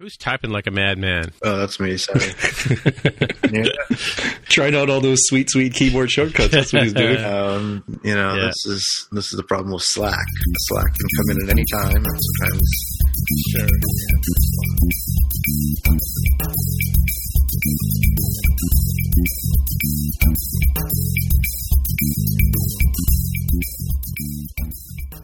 Who's typing like a madman? Oh, that's me. Sorry. yeah. Trying out all those sweet, sweet keyboard shortcuts. That's what he's doing. Um, you know, yeah. this is this is the problem with Slack. Slack can come in at any time, and sometimes. Sure.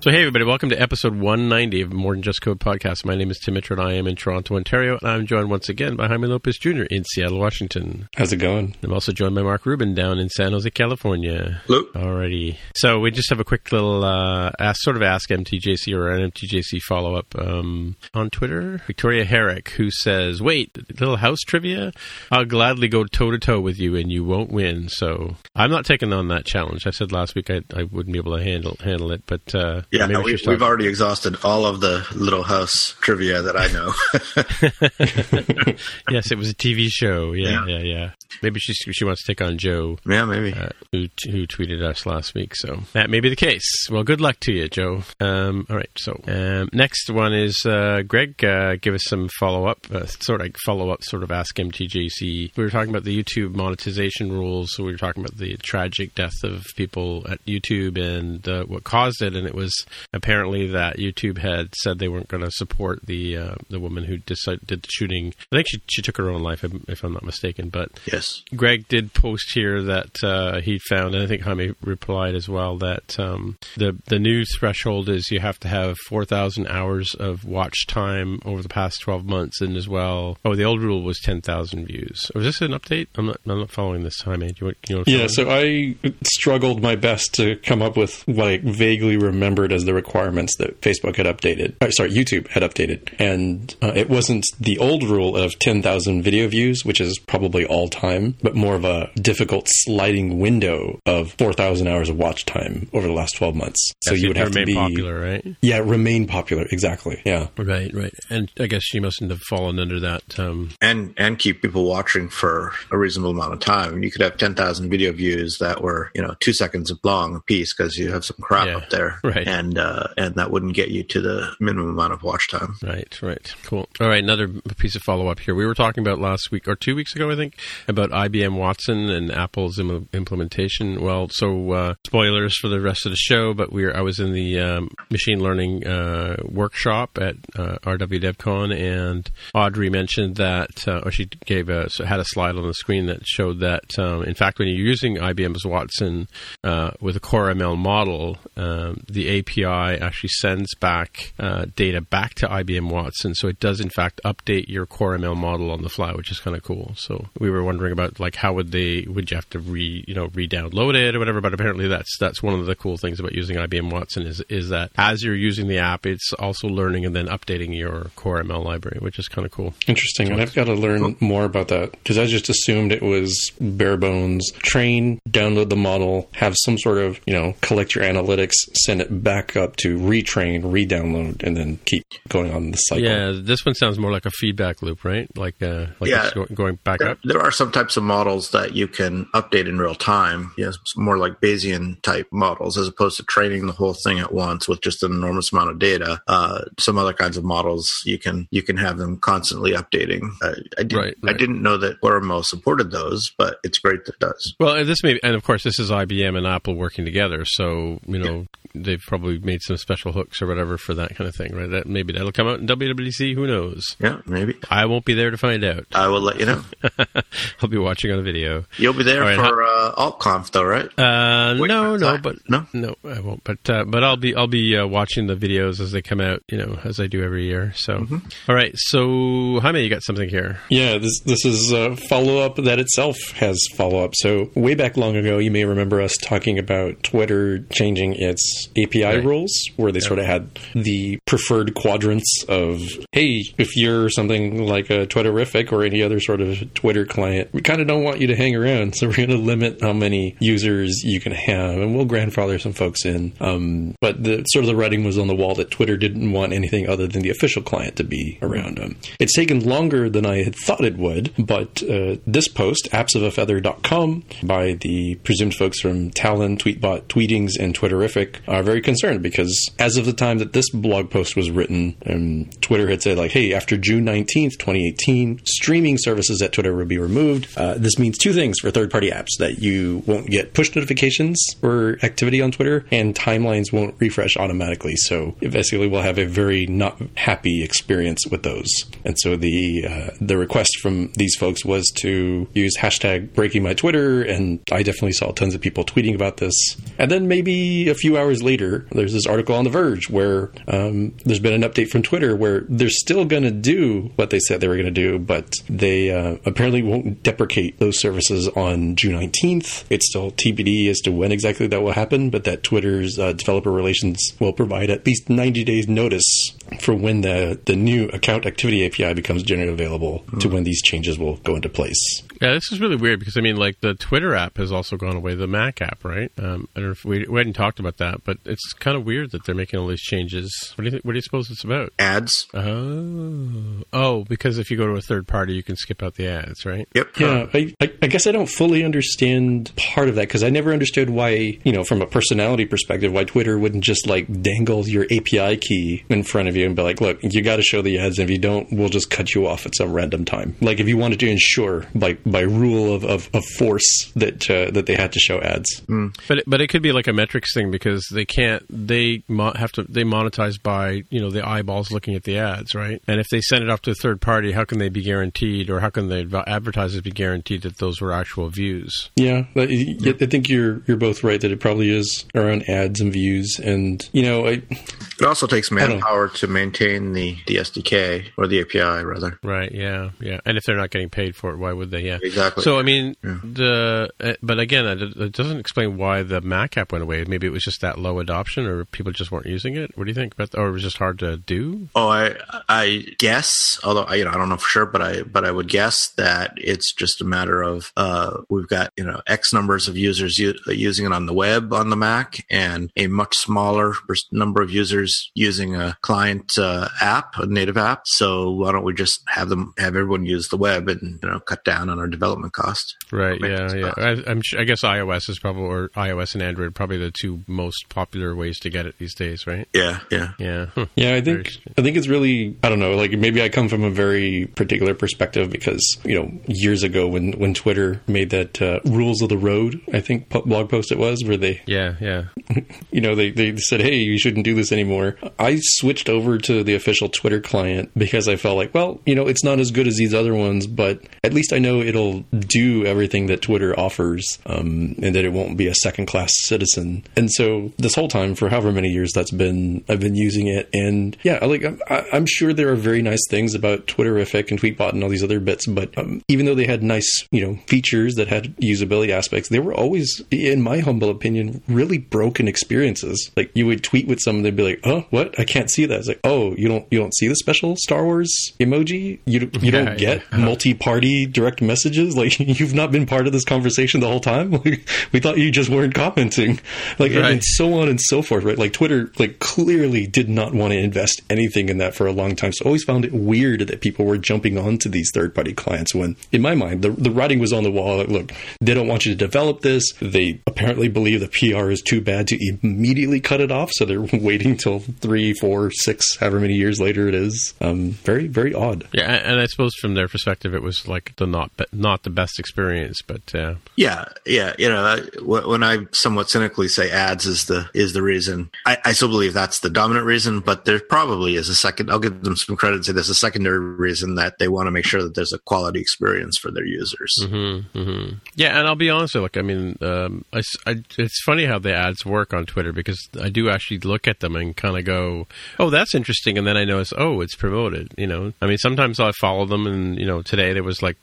So, hey, everybody, welcome to episode 190 of More Than Just Code podcast. My name is Tim Mitchell, and I am in Toronto, Ontario, and I'm joined once again by Jaime Lopez Jr. in Seattle, Washington. How's it going? I'm also joined by Mark Rubin down in San Jose, California. Hello. Alrighty. So, we just have a quick little uh, ask, sort of ask MTJC or an MTJC follow up um, on Twitter. Victoria Herrick, who says, Wait, little house trivia? I'll gladly go toe to toe with you, and you won't win. So, I'm not taking on that challenge. I said last week I, I wouldn't be able to handle handle it, but. Uh, yeah, no, we, have already exhausted all of the Little House trivia that I know. yes, it was a TV show. Yeah, yeah, yeah. yeah. Maybe she she wants to take on Joe. Yeah, maybe. Uh, who who tweeted us last week? So that may be the case. Well, good luck to you, Joe. Um, all right. So um, next one is uh, Greg. Uh, give us some follow up, uh, sort of follow up, sort of ask MTJC. We were talking about the YouTube monetization rules. So we were talking about the tragic death of people at YouTube and uh, what caused it, and it was apparently that YouTube had said they weren't going to support the uh, the woman who decided, did the shooting. I think she she took her own life, if I'm not mistaken. But yes, Greg did post here that uh, he found, and I think Jaime replied as well that um, the the new threshold is you have to have four thousand hours of watch time over the past twelve months, and as well, oh, the old rule was ten thousand views. Was this an update? I'm not I'm not following this, Jaime. Do you, you know yeah, so I struggled my best to come up with what I vaguely remembered as the requirements that Facebook had updated. Uh, sorry, YouTube had updated, and uh, it wasn't the old rule of ten thousand video views, which is probably all time, but more of a difficult sliding window of 4,000 hours of watch time over the last 12 months. So you would have to be popular, right? Yeah, remain popular. Exactly. Yeah. Right, right. And I guess she mustn't have fallen under that. Um... And and keep people watching for a reasonable amount of time. You could have 10,000 video views that were, you know, two seconds long a piece because you have some crap yeah, up there. Right. And, uh, and that wouldn't get you to the minimum amount of watch time. Right, right. Cool. All right. Another piece of follow up here. We were talking about last week or two weeks ago, I think, about IBM Watson and Apple's Im- implementation. Well, so uh, spoilers for the rest of the show, but we I was in the um, machine learning uh, workshop at uh, RW DevCon, and Audrey mentioned that, uh, or she gave a so had a slide on the screen that showed that, um, in fact, when you're using IBM's Watson uh, with a Core ML model, um, the API actually sends back uh, data back to IBM Watson, so it does in fact update your Core ML model on the fly, which is kind of cool. So we were wondering about like how would they would you have to re you know re-download it or whatever? But apparently that's that's one of the cool things about using IBM Watson is is that as you're using the app, it's also learning and then updating your Core ML library, which is kind of cool. Interesting, and I've got to learn more about that because I just assumed it was bare bones: train, download the model, have some sort of you know collect your analytics, send it back up to retrain, re-download, and then keep going on the cycle. Yeah, this one sounds more like a feedback loop, right? Like uh, like yeah, going back there, up. There are some types of models that you can update in real time. Yes, more like Bayesian type models as opposed to training the whole thing at once with just an enormous amount of data. Uh, some other kinds of models you can you can have them constantly updating. Uh, I, did, right, right. I didn't know that Core ML supported those, but it's great that it does. Well, this may and of course this is IBM and Apple working together, so you know yeah. they've probably made some special hooks or whatever for that kind of thing, right? That maybe that'll come out in WWDC. Who knows? Yeah, maybe. I won't be there to find out. I will let you know. I'll be watching on a video. You'll be there right, for uh, AltConf, though, right? Uh, no, no, but no, no, I won't. But uh, but I'll be I'll be uh, watching the videos as they come out. You know, as I do every year. So, mm-hmm. All right. So, Jaime, you got something here? Yeah, this this is a follow up that itself has follow up. So, way back long ago, you may remember us talking about Twitter changing its API right. rules, where they yeah. sort of had the preferred quadrants of, hey, if you're something like a Twitterrific or any other sort of Twitter client, we kind of don't want you to hang around. So we're going to limit how many users you can have, and we'll grandfather some folks in. Um, but the sort of the writing was on the wall that Twitter didn't want anything other than the official client to be around them. It's taken longer than I had thought it would, but uh, this post, appsofafeather.com, by the presumed folks from Talon, Tweetbot, Tweetings, and Twitterrific, are very concerned because as of the time that this blog post was written, and Twitter had said like, "Hey, after June nineteenth, twenty eighteen, streaming services at Twitter will be removed. Uh, this means two things for third-party apps: that you won't get push notifications for activity on Twitter, and timelines won't refresh automatically. So basically, we'll have a very not happy experience with those. And so the uh, the request from these folks was to use hashtag Breaking My Twitter, and I definitely saw tons of people tweeting about this. And then maybe a few hours later, there's this article on The Verge where um, there's been an update from Twitter where they're still going to do what they said they were going to do, but they uh, apparently won't deprecate those services on June 19th. It's still TBD as to when exactly that will happen, but that Twitter's uh, developer relations will provide at least 90 days notice for when the, the new account activity API becomes generally available mm. to when these changes will go into place. Yeah, this is really weird because I mean, like the Twitter app has also gone away, the Mac app, right? Um, I don't know if we, we hadn't talked about that, but it's kind of weird that they're making all these changes. What do you think, What do you suppose it's about? Ads. Oh, oh, because if you go to a third party, you can skip out the ads, right? Yep. Yeah, I, I, I guess I don't fully understand part of that because I never understood why, you know, from a personality perspective, why Twitter wouldn't just like dangle your API key in front of you and be like, "Look, you got to show the ads, and if you don't, we'll just cut you off at some random time." Like if you wanted to ensure, like by rule of, of, of force, that uh, that they had to show ads. Mm. But it, but it could be like a metrics thing because they can't they mo- have to they monetize by you know the eyeballs looking at the ads, right? And if they send it off to a third party, how can they be guaranteed, or how can the advertisers be guaranteed that those were actual views? Yeah, I think you're you're both right that it probably is around ads and views, and you know, I, it also takes manpower to maintain the the SDK or the API rather. Right. Yeah. Yeah. And if they're not getting paid for it, why would they? Yeah. Exactly. So I mean, yeah. the uh, but again, it, doesn't explain why the Mac app went away. Maybe it was just that low adoption, or people just weren't using it. What do you think? About, or it was just hard to do? Oh, I I guess, although you know I don't know for sure, but I but I would guess that it's just a matter of uh, we've got you know X numbers of users u- using it on the web on the Mac, and a much smaller number of users using a client uh, app, a native app. So why don't we just have them have everyone use the web and you know cut down on our development cost? Right. Yeah. Yeah. I, am I guess iOS is probably or iOS and Android probably the two most popular ways to get it these days, right? Yeah. Yeah. Yeah. Yeah. I think I think it's really I don't know. Like maybe I come from a very particular perspective because you know years ago when when Twitter made that uh, rules of the road, I think blog post it was where they yeah yeah you know they they said hey you shouldn't do this anymore. I switched over to the official Twitter client because I felt like well you know it's not as good as these other ones, but at least I know it'll do everything that Twitter offers, um, and that it won't be a second class citizen. And so this whole time for however many years that's been I've been using it, and yeah, like I, I'm sure there are very nice things about Twitterrific and Tweetbot and all these other bits, but um, even though they had nice you know features that had usability aspects, they were always, in my humble opinion, really broken experiences. Like you would tweet with someone, they'd be like, "Oh, what? I can't see that." It's like, "Oh, you don't you don't see the special Star Wars emoji? You you yeah, don't get yeah. multi-party direct messages? Like you've not been part of this conversation the whole time? Like, we thought you just weren't commenting." Like right. and, and so on and so forth, right? Like Twitter, like clearly did not want to invest anything in that for a long time. So I always found it weird that people were jumping onto these third-party clients when, in my mind, the the writing was on the wall. Like, look, they don't want you to develop this. They apparently believe the PR is too bad to immediately cut it off, so they're waiting till three, four, six, however many years later it is. Um, very, very odd. Yeah, and I suppose from their perspective, it was like the not not the best experience, but uh... yeah, yeah, you know, when I somewhat cynically say ads is the is the reason, I, I still believe that's the dominant reason, but there probably is a second. I'll give them some credit. Say there's a secondary reason that they want to make sure that there's a quality experience for their users. Mm-hmm, mm-hmm. Yeah, and I'll be honest. Look, I mean, um, I, I, it's funny how the ads work on Twitter because I do actually look at them and kind of go, "Oh, that's interesting," and then I notice, "Oh, it's promoted." You know, I mean, sometimes I follow them, and you know, today there was like,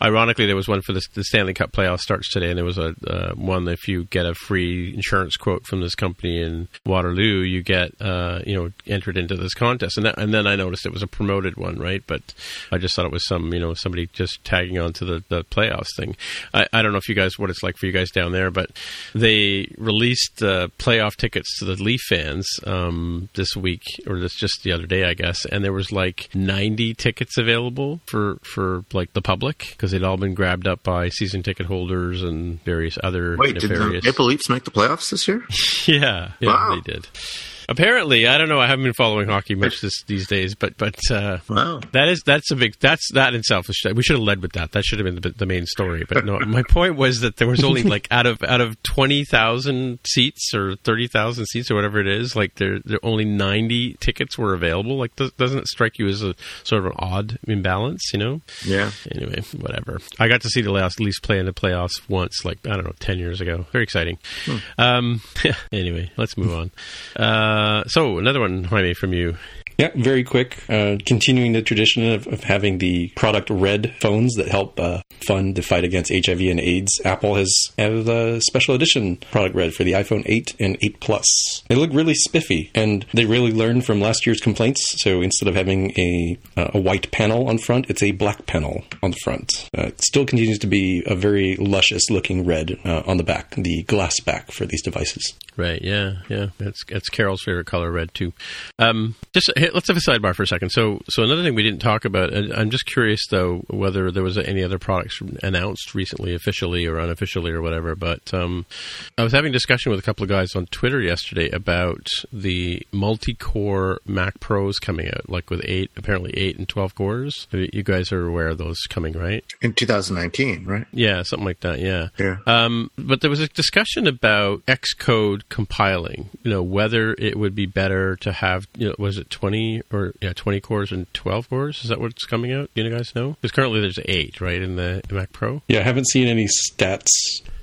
ironically, there was one for the, the Stanley Cup playoff starts today, and there was a uh, one if you get a free insurance quote from this company in Waterloo, you get uh, you know entered into this contest, and that, and then I noticed it was a promoted one, right? But I just thought it was some you know somebody just tagging on to the, the playoffs thing. I, I don't know if you guys what it's like for you guys down there, but they released uh, playoff tickets to the Leaf fans um, this week or this just the other day, I guess, and there was like 90 tickets available for for like the public because they'd all been grabbed up by season ticket holders and various other. Wait, nefarious... did the Maple Leafs make the playoffs this year? yeah, yeah, wow. they did. Apparently, I don't know. I haven't been following hockey much this, these days, but but uh, Wow. that is that's a big that's that in itself. We should have led with that. That should have been the, the main story. But no, my point was that there was only like out of out of twenty thousand seats or thirty thousand seats or whatever it is, like there there only ninety tickets were available. Like, does, doesn't it strike you as a sort of an odd imbalance? You know. Yeah. Anyway, whatever. I got to see the last Leafs play in the playoffs once, like I don't know, ten years ago. Very exciting. Um, anyway, let's move on. Uh, Uh, so another one, Jaime, from you. Yeah, very quick. Uh, continuing the tradition of, of having the product red phones that help uh, fund the fight against HIV and AIDS, Apple has added a special edition product red for the iPhone 8 and 8 Plus. They look really spiffy, and they really learned from last year's complaints. So instead of having a uh, a white panel on front, it's a black panel on the front. Uh, it still continues to be a very luscious looking red uh, on the back, the glass back for these devices. Right? Yeah, yeah. That's that's Carol's favorite color, red too. Um, just hey, let's have a sidebar for a second. So, so another thing we didn't talk about. and I'm just curious though whether there was any other products announced recently, officially or unofficially or whatever. But um, I was having a discussion with a couple of guys on Twitter yesterday about the multi-core Mac Pros coming out, like with eight, apparently eight and twelve cores. You guys are aware of those coming, right? In 2019, right? Yeah, something like that. Yeah. Yeah. Um, but there was a discussion about Xcode compiling. You know, whether it would be better to have, you know, was it twenty or yeah, twenty cores and twelve cores? Is that what's coming out? Do you guys know? Because currently there's eight, right, in the Mac Pro. Yeah, I haven't seen any stats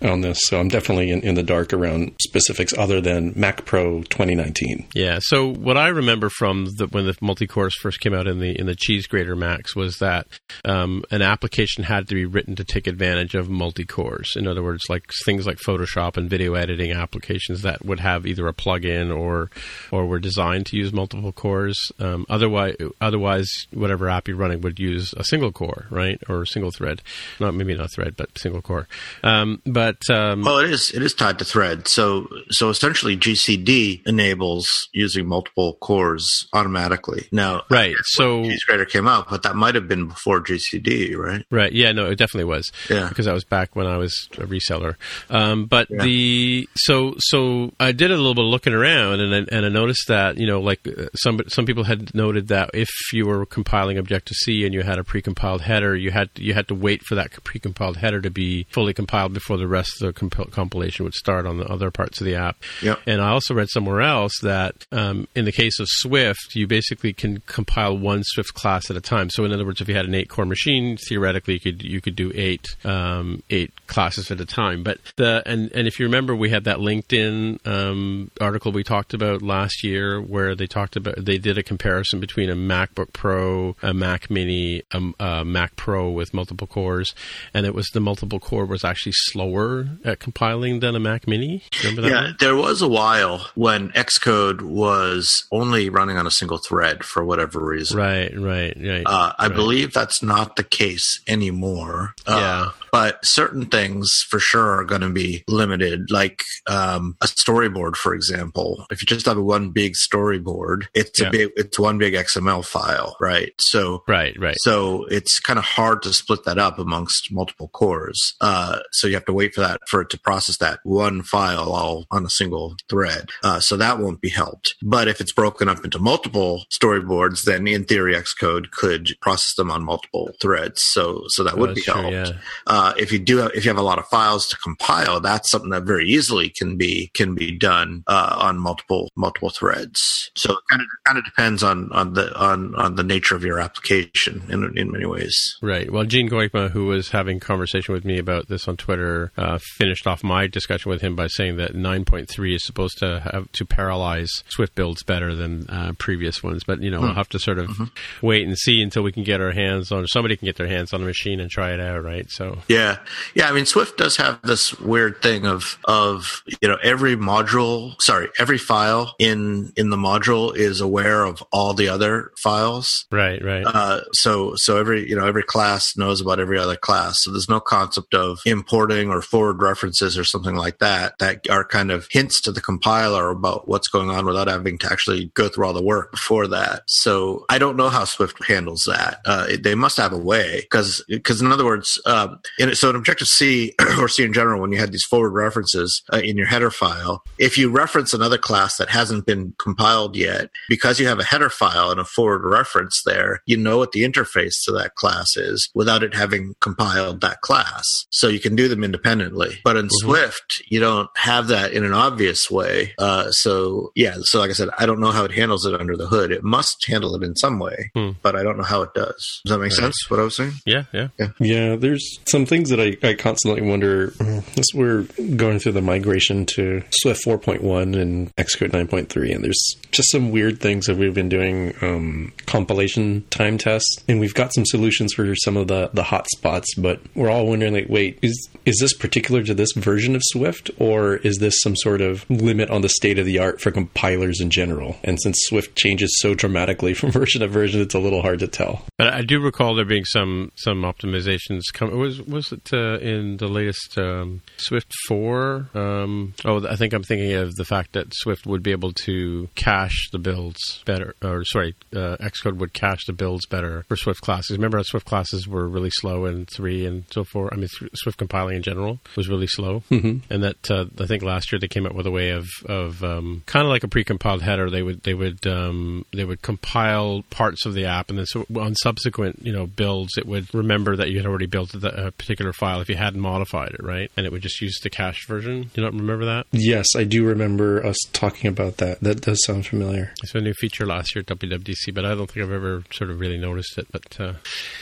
on this, so I'm definitely in, in the dark around specifics other than Mac Pro 2019. Yeah. So what I remember from the, when the multi-cores first came out in the in the cheese grater Macs was that um, an application had to be written to take advantage of multi-cores. In other words, like things like Photoshop and video editing applications that would have either a plugin or or were designed to use multiple cores. Um, otherwise, otherwise, whatever app you're running would use a single core, right, or a single thread. Not maybe not thread, but single core. Um, but um, Well, it is it is tied to thread. So so essentially, GCD enables using multiple cores automatically. Now, right. So cheese grater came out, but that might have been before GCD, right? Right. Yeah. No, it definitely was. Yeah. Because I was back when I was a reseller. Um, but Yeah. the so so I did a little bit of looking around, and I, and I noticed that you know like uh, some some people had noted that if you were compiling Objective C and you had a precompiled header, you had you had to wait for that precompiled header to be fully compiled before the rest of the comp- compilation would start on the other parts of the app. Yep. And I also read somewhere else that um, in the case of Swift, you basically can compile one Swift class at a time. So in other words, if you had an eight core machine, theoretically you could you could do eight um, eight classes at a time. But the and and if you remember, we had that LinkedIn um, article we talked about last year where they talked about they did a comparison between a MacBook Pro, a Mac Mini, a, a Mac Pro with multiple cores, and it was the multiple core was actually slower at compiling than a Mac Mini. Remember that? Yeah, one? there was a while when Xcode was only running on a single thread for whatever reason. Right, right, right. Uh, I Right. believe that's not the case anymore. Uh, Yeah. But certain things for sure are going to be limited, like um, a storyboard, for example. If you just have one big storyboard, it's Yeah. a big, it's one big XML file, right? So right, right. so it's kind of hard to split that up amongst multiple cores. Uh, so you have to wait for that for it to process that one file all on a single thread. Uh, so that won't be helped. But if it's broken up into multiple storyboards, then in theory, Xcode could process them on multiple threads. So so that Oh, would be that's true, helped. yeah. Uh, if you do, have, if you have a lot of files to compile, that's something that very easily can be can be done uh, on multiple multiple threads. So it kind of kind of depends on on the on on the nature of your application in in many ways. Right. Well, Gene Goykhman, who was having conversation with me about this on Twitter, uh, finished off my discussion with him by saying that 9.3 is supposed to have to parallelize Swift builds better than uh, previous ones. But you know, we'll have to sort of wait and see until we can get our hands on somebody can get their hands on a machine and try it out. Right. So Yeah, yeah. I mean, Swift does have this weird thing of of you know every module, sorry, every file in in the module is aware of all the other files. right, right. Uh, so so every you know every class knows about every other class. So there's no concept of importing or forward references or something like that that are kind of hints to the compiler about what's going on without having to actually go through all the work before that. So I don't know how Swift handles that. Uh, it, they must have a way because because in other words, um, in, so in Objective C or C in general, when you had these forward references uh, in your header file, if you reference another class that hasn't been compiled yet, because you have a header file and a forward reference there, you know what the interface to that class is without it having compiled that class. So you can do them independently. But in mm-hmm. Swift, you don't have that in an obvious way. Uh, so yeah, so like I said, I don't know how it handles it under the hood. It must handle it in some way, hmm. but I don't know how it does. Does that make right. sense? What I was saying? Yeah, yeah, yeah. Yeah, there's some things that I, I constantly wonder. As we're going through the migration to Swift 4.1 and Xcode 9.3, and there's just some weird things that we've been doing um, compilation time tests, and we've got some solutions for some of the the hot spots. But we're all wondering, like, wait, is is this particular to this version of Swift, or is this some sort of limit on the state of the art for compilers in general? And since Swift changes so dramatically from version to version, it's a little hard to tell. But I do recall there being some some optimizations. Come was was it uh, in the latest um, Swift four? Um, oh, I think I'm thinking of the fact that Swift would be able to cache the builds better, or sorry, uh, Xcode would cache the builds better for Swift classes. Remember how Swift classes were really slow in three and so forth. I mean, Swift compiling in general was really slow, mm-hmm. and that uh, I think last year they came up with a way of of um, kind of like a precompiled header. They would they would um, they would compile parts of the app, and then so on subsequent you know builds, it would remember that you had already built a particular file if you hadn't modified it, right? And it would just use the cached version. You don't remember that? Yes, I do remember us talking about that. That does sound familiar. It's a new feature last year at WWDC, but I don't think I've ever sort of really noticed it. But uh,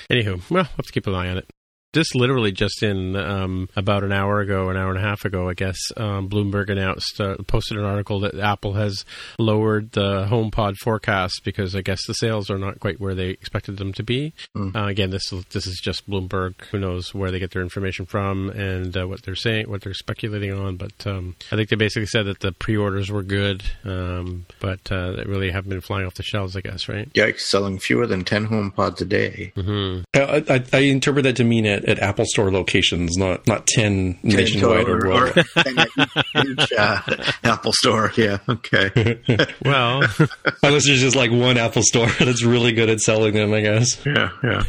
anywho, well, we'll have to keep an eye on it this literally just in um, about an hour ago, an hour and a half ago, I guess, um, Bloomberg announced, uh, posted an article that Apple has lowered the HomePod forecast because I guess the sales are not quite where they expected them to be. Mm. Uh, again, this this is just Bloomberg. Who knows where they get their information from and uh, what they're saying, what they're speculating on. But um, I think they basically said that the pre-orders were good, um, but uh, they really haven't been flying off the shelves. I guess, right? Yikes! Selling fewer than ten HomePods a day. Mm-hmm. I, I, I interpret that to mean it at, at Apple Store locations, not not ten, 10 nationwide or, or, or each, uh, Apple Store. Yeah, okay. well, unless there's just like one Apple Store that's really good at selling them, I guess. Yeah, yeah,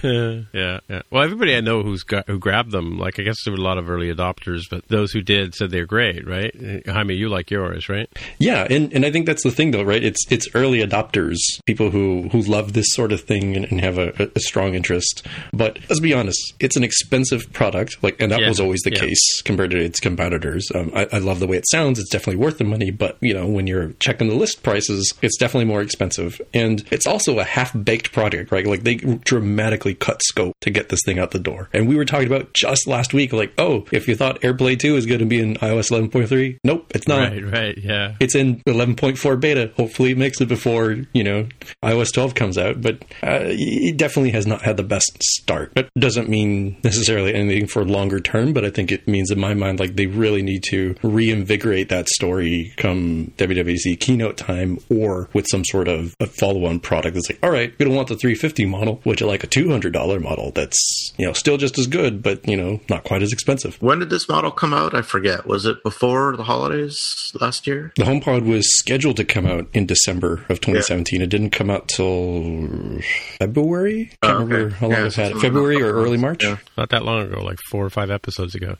yeah, yeah. Well, everybody I know who's got, who grabbed them, like I guess there were a lot of early adopters, but those who did said they're great, right? Jaime, you like yours, right? Yeah, and and I think that's the thing, though, right? It's it's early adopters, people who who love this sort of thing and, and have a, a strong interest. But let's be honest, it's an expensive expensive product, like, and that yeah. was always the yeah. case compared to its competitors. Um, I, I, love the way it sounds; it's definitely worth the money. But you know, when you're checking the list prices, it's definitely more expensive, and it's also a half baked project, right? Like they dramatically cut scope to get this thing out the door. And we were talking about just last week, like, oh, if you thought AirPlay 2 is going to be in iOS 11.3, nope, it's not. Right, right, yeah. It's in 11.4 beta. Hopefully, it makes it before you know iOS 12 comes out. But uh, it definitely has not had the best start. But doesn't mean necessarily anything for longer term, but I think it means in my mind like they really need to reinvigorate that story come WWDC keynote time or with some sort of a follow-on product that's like, all right, we don't want the 350 model, which is like a $200 model that's, you know, still just as good, but, you know, not quite as expensive. When did this model come out? I forget. Was it before the holidays last year? The HomePod was scheduled to come out in December of 2017. Yeah. It didn't come out till February. Can't oh, okay. remember how long yeah, it's had. it. February or early March? Yeah. Not that long ago, like four or five episodes ago.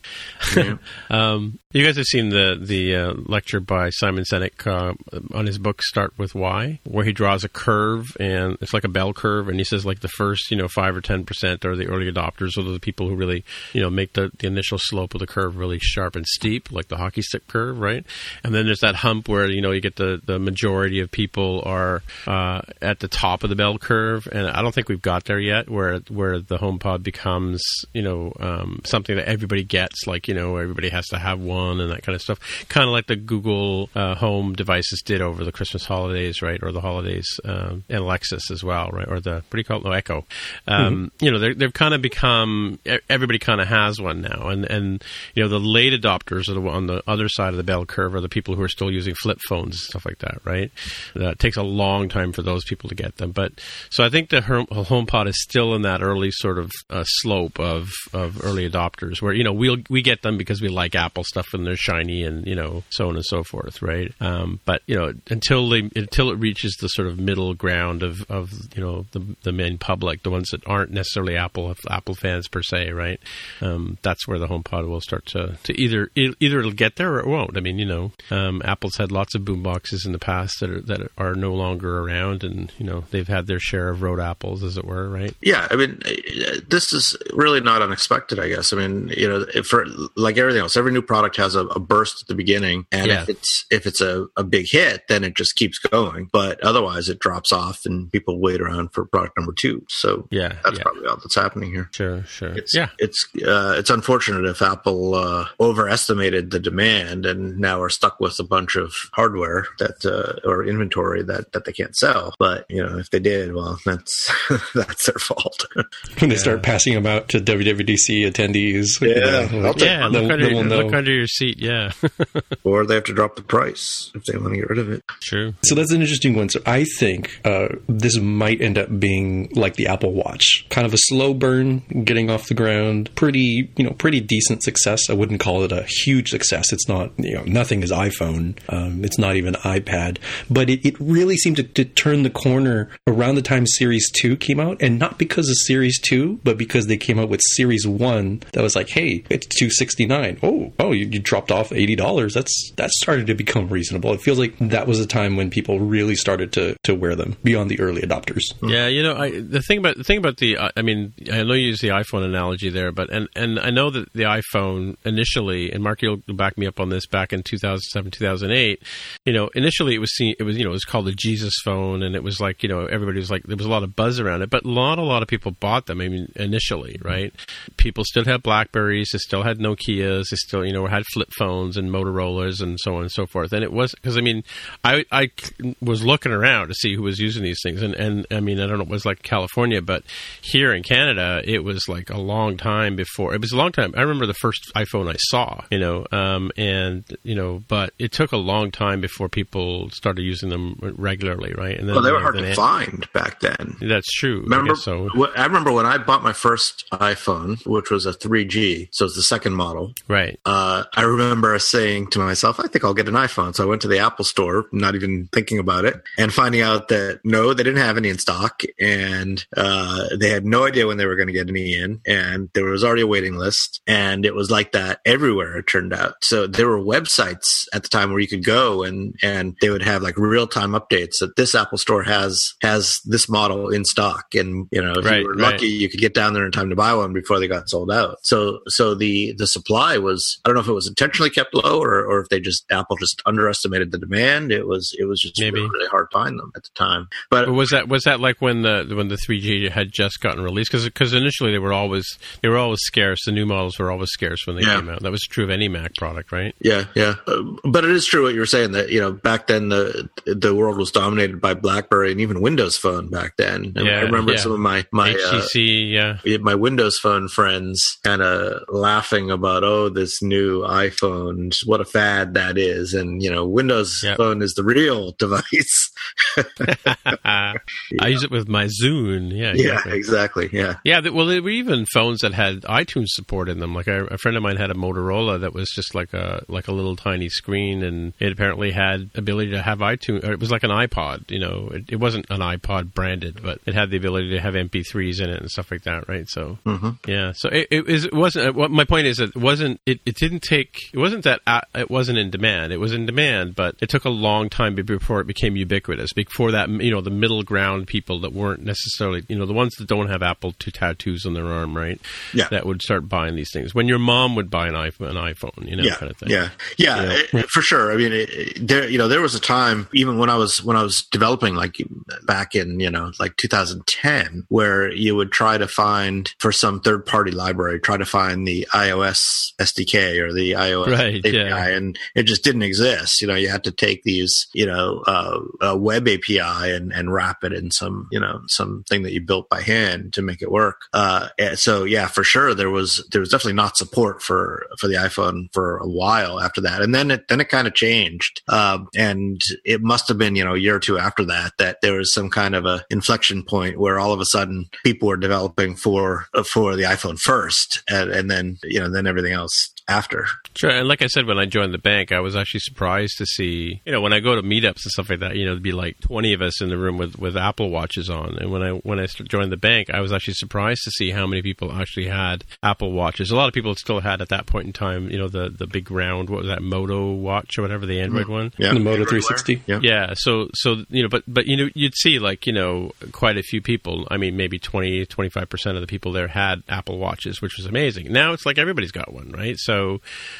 Yeah. um, you guys have seen the the uh, lecture by Simon Sinek uh, on his book Start with Why, where he draws a curve and it's like a bell curve, and he says like the first you know five or ten percent are the early adopters, or the people who really you know make the, the initial slope of the curve really sharp and steep, like the hockey stick curve, right? And then there's that hump where you know you get the the majority of people are uh, at the top of the bell curve, and I don't think we've got there yet, where where the HomePod becomes you know um, something that everybody gets, like you know everybody has to have one and that kind of stuff. Kind of like the Google uh, Home devices did over the Christmas holidays, right, or the holidays, um, and Alexa as well, right, or the what do you call it? No, Echo. Um, mm-hmm. You know, they've kind of become everybody kind of has one now, and and you know the late adopters are the on the other side of the bell curve are the people who are still using flip phones and stuff like that, right? That takes a long time for those people to get them, but so I think the HomePod is still in that early sort of uh, slope of of, of early adopters where you know we'll we get them because we like Apple stuff and they're shiny and you know so on and so forth, right? Um, but you know until they until it reaches the sort of middle ground of, of you know the the main public, the ones that aren't necessarily Apple Apple fans per se, right? Um, that's where the HomePod will start to, to either either it'll get there or it won't. I mean, you know, um, Apple's had lots of boom boxes in the past that are that are no longer around, and you know they've had their share of road apples, as it were, right? Yeah, I mean, this is really not unexpected, I guess. I mean, you know, for like everything else, every new product has a, a burst at the beginning, and yeah. if it's if it's a, a big hit, then it just keeps going. But otherwise, it drops off, and people wait around for product number two. So yeah, that's yeah. probably all that's happening here. Sure, sure. It's, yeah, it's uh, it's unfortunate if Apple uh, overestimated the demand and now are stuck with a bunch of hardware that uh, or inventory that that they can't sell. But you know, if they did, well, that's that's their fault. when they yeah. start passing them out to WWDC attendees, yeah, you know, yeah, look, under, look under your seat, yeah. or they have to drop the price if they want to get rid of it. True. So that's an interesting one. So I think uh, this might end up being like the Apple Watch, kind of a slow burn, getting off the ground, pretty you know pretty decent success. I wouldn't call it a huge success. It's not you know nothing is iPhone. Um, it's not even iPad, but it, it really seemed to, to turn the corner around the time Series Two came out, and not because of Series Two, but because they came out with Series One that was like, hey, it's two sixty nine. Oh, oh, you, you dropped off eighty dollars. That's that started to become reasonable. It feels like that was a time when people really started to to wear them beyond the early adopters. Yeah, you know, I, the thing about the thing about the, uh, I mean, I know you use the iPhone analogy there, but and and I know that the iPhone initially, and Mark, you'll back me up on this. Back in two thousand seven, two thousand eight, you know, initially it was seen, it was you know, it was called the Jesus phone, and it was like you know, everybody was like, there was a lot of buzz around it, but not a lot of people bought them. I mean, initially, right? People still had Blackberries, they still had Nokia's, they still you know had flip phones and Motorola's and so on and so forth. And it was because I mean, I I was looking around to see who was using these things, and and I mean, I don't know, it was like California, but here in Canada, it was like a long time before. It was a long time. I remember the first iPhone I saw, you know, um, and you know, but it took a long time before people started using them regularly, right? And then, well, they were hard to find back then. That's true. Remember, I so. I remember when I bought my first iPhone, which was a 3G, so it's the second model. Right. Uh, I remember saying to myself, "I think I'll get an iPhone." So I went to the Apple store, not even thinking about it, and finding out that no, they didn't have any in stock, and uh, they had no idea when they were going to get any in, and there was already a waiting list, and it was like that everywhere. It turned out. So there were websites at the time where you could go and and they would have like real time updates that this Apple store has has this model in stock, and you know if right, you were lucky, right. you could get down there in time to buy one before they got sold out. So so the the supply was I don't know if it was intentionally kept low or or if they just Apple just underestimated the demand. It was it was just Maybe. really, hard to find them at the time. But, but was that was that like when the when the 3G had just gotten released? Because because initially they were always they were always scarce. The new models were always scarce when they yeah. came out. That was true of any Mac product, right? Yeah, yeah. But it is true what you were saying that you know back then the the world was dominated by BlackBerry and even Windows Phone back then. And yeah, I remember yeah. some of my my HTC, uh, yeah, my Windows Phone friends kind of laughing about oh this new iPhone, what a fad that is, and you know Windows yep. Phone is the real device. I use it with my Zune. Yeah, exactly. yeah, exactly. Yeah, yeah. Well, there were even phones that had iTunes support in them. Like a, a friend of mine had a Motorola that was just like a like a little tiny screen, and it apparently had ability to have iTunes. it was like an iPod. You know, it, it, wasn't an iPod branded, but it had the ability to have MP3s in it and stuff like that. Right. So mm-hmm. Mm-hmm. yeah. So it, it, was, it wasn't. Uh, what my point is, it wasn't. It, it didn't take. It wasn't that uh, it wasn't in demand. It was in demand, but it took a long time before it became ubiquitous. Before that, you know, the middle ground people that weren't necessarily, you know, the ones that don't have Apple II tattoos on their arm, right? Yeah. That would start buying these things. When your mom would buy an iPhone, an iPhone you know, yeah. kind of thing. Yeah. Yeah. You know? it, for sure. I mean, it, there, you know, there was a time, even when I was, when I was developing, like back in, you know, like 2010, where you would try to find for some third party library, try to find the iOS SDK or the iOS right, API, yeah. and it just didn't exist. You know, you had to take these, you know, uh, a web API and, and wrap it in some, you know, something that you built by hand to make it work. Uh, so yeah, for sure, there was there was definitely not support for for the iPhone for a while after that, and then it then it kind of changed, um, and it must have been you know a year or two after that that there was some kind of a inflection point where all of a sudden people were developing for for for the iPhone first, and, and then you know then everything else after. Sure, and like I said, when I joined the bank, I was actually surprised to see, you know, when I go to meetups and stuff like that, you know, there'd be like twenty of us in the room with, with Apple watches on, and when I when I joined the bank, I was actually surprised to see how many people actually had Apple watches. A lot of people still had at that point in time, you know, the the big round, what was that, Moto watch or whatever, the Android mm. one, yeah, the Moto three sixty, yeah, yeah. So so you know, but but you know, you'd see like you know quite a few people. I mean, maybe 20 25 percent of the people there had Apple watches, which was amazing. Now it's like everybody's got one, right? So.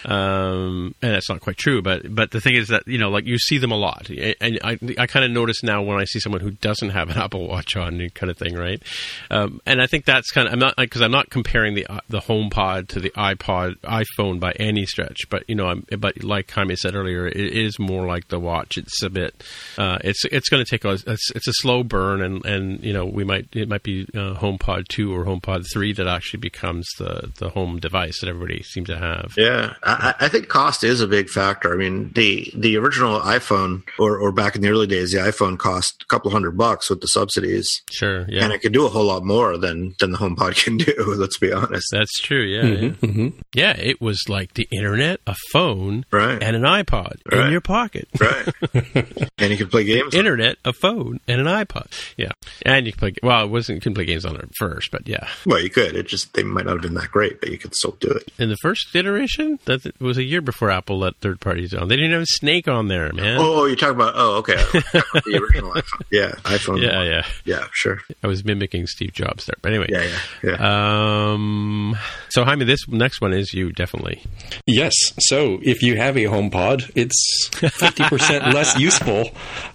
Um, and that's not quite true, but but the thing is that you know, like you see them a lot, and I I kind of notice now when I see someone who doesn't have an Apple Watch on, kind of thing, right? Um, and I think that's kind of I'm not because I'm not comparing the uh, the HomePod to the iPod iPhone by any stretch, but you know, I'm, but like Jaime said earlier, it is more like the watch. It's a bit, uh, it's it's going to take a it's, it's, a slow burn, and and you know, we might it might be uh, HomePod two or HomePod three that actually becomes the the home device that everybody seems to have. Yeah, I, I think cost is a big factor. I mean, the the original iPhone, or or back in the early days, the iPhone cost a couple hundred bucks with the subsidies. Sure, yeah, and it could do a whole lot more than than the HomePod can do. Let's be honest. That's true. Yeah, mm-hmm, yeah. Mm-hmm. yeah. It was like the internet, a phone, right. and an iPod right. in your pocket. Right, and you can play games. Internet, a phone, and an iPod. Yeah, and you can play. Well, it wasn't you can play games on it first, but yeah. Well, you could. It just they might not have been that great, but you could still do it. In the first iteration, that was a year before Apple let third parties on. They didn't have Snake on there, man. Oh, oh you're talking about? Oh, okay. the original iPhone. Yeah, iPhone. Yeah, yeah, yeah. Sure. I was mimicking Steve Jobs there, but anyway. Yeah, yeah, yeah. Um. So, Jaime, this next one is you definitely. Yes. So, if you have a HomePod, it's fifty percent less useful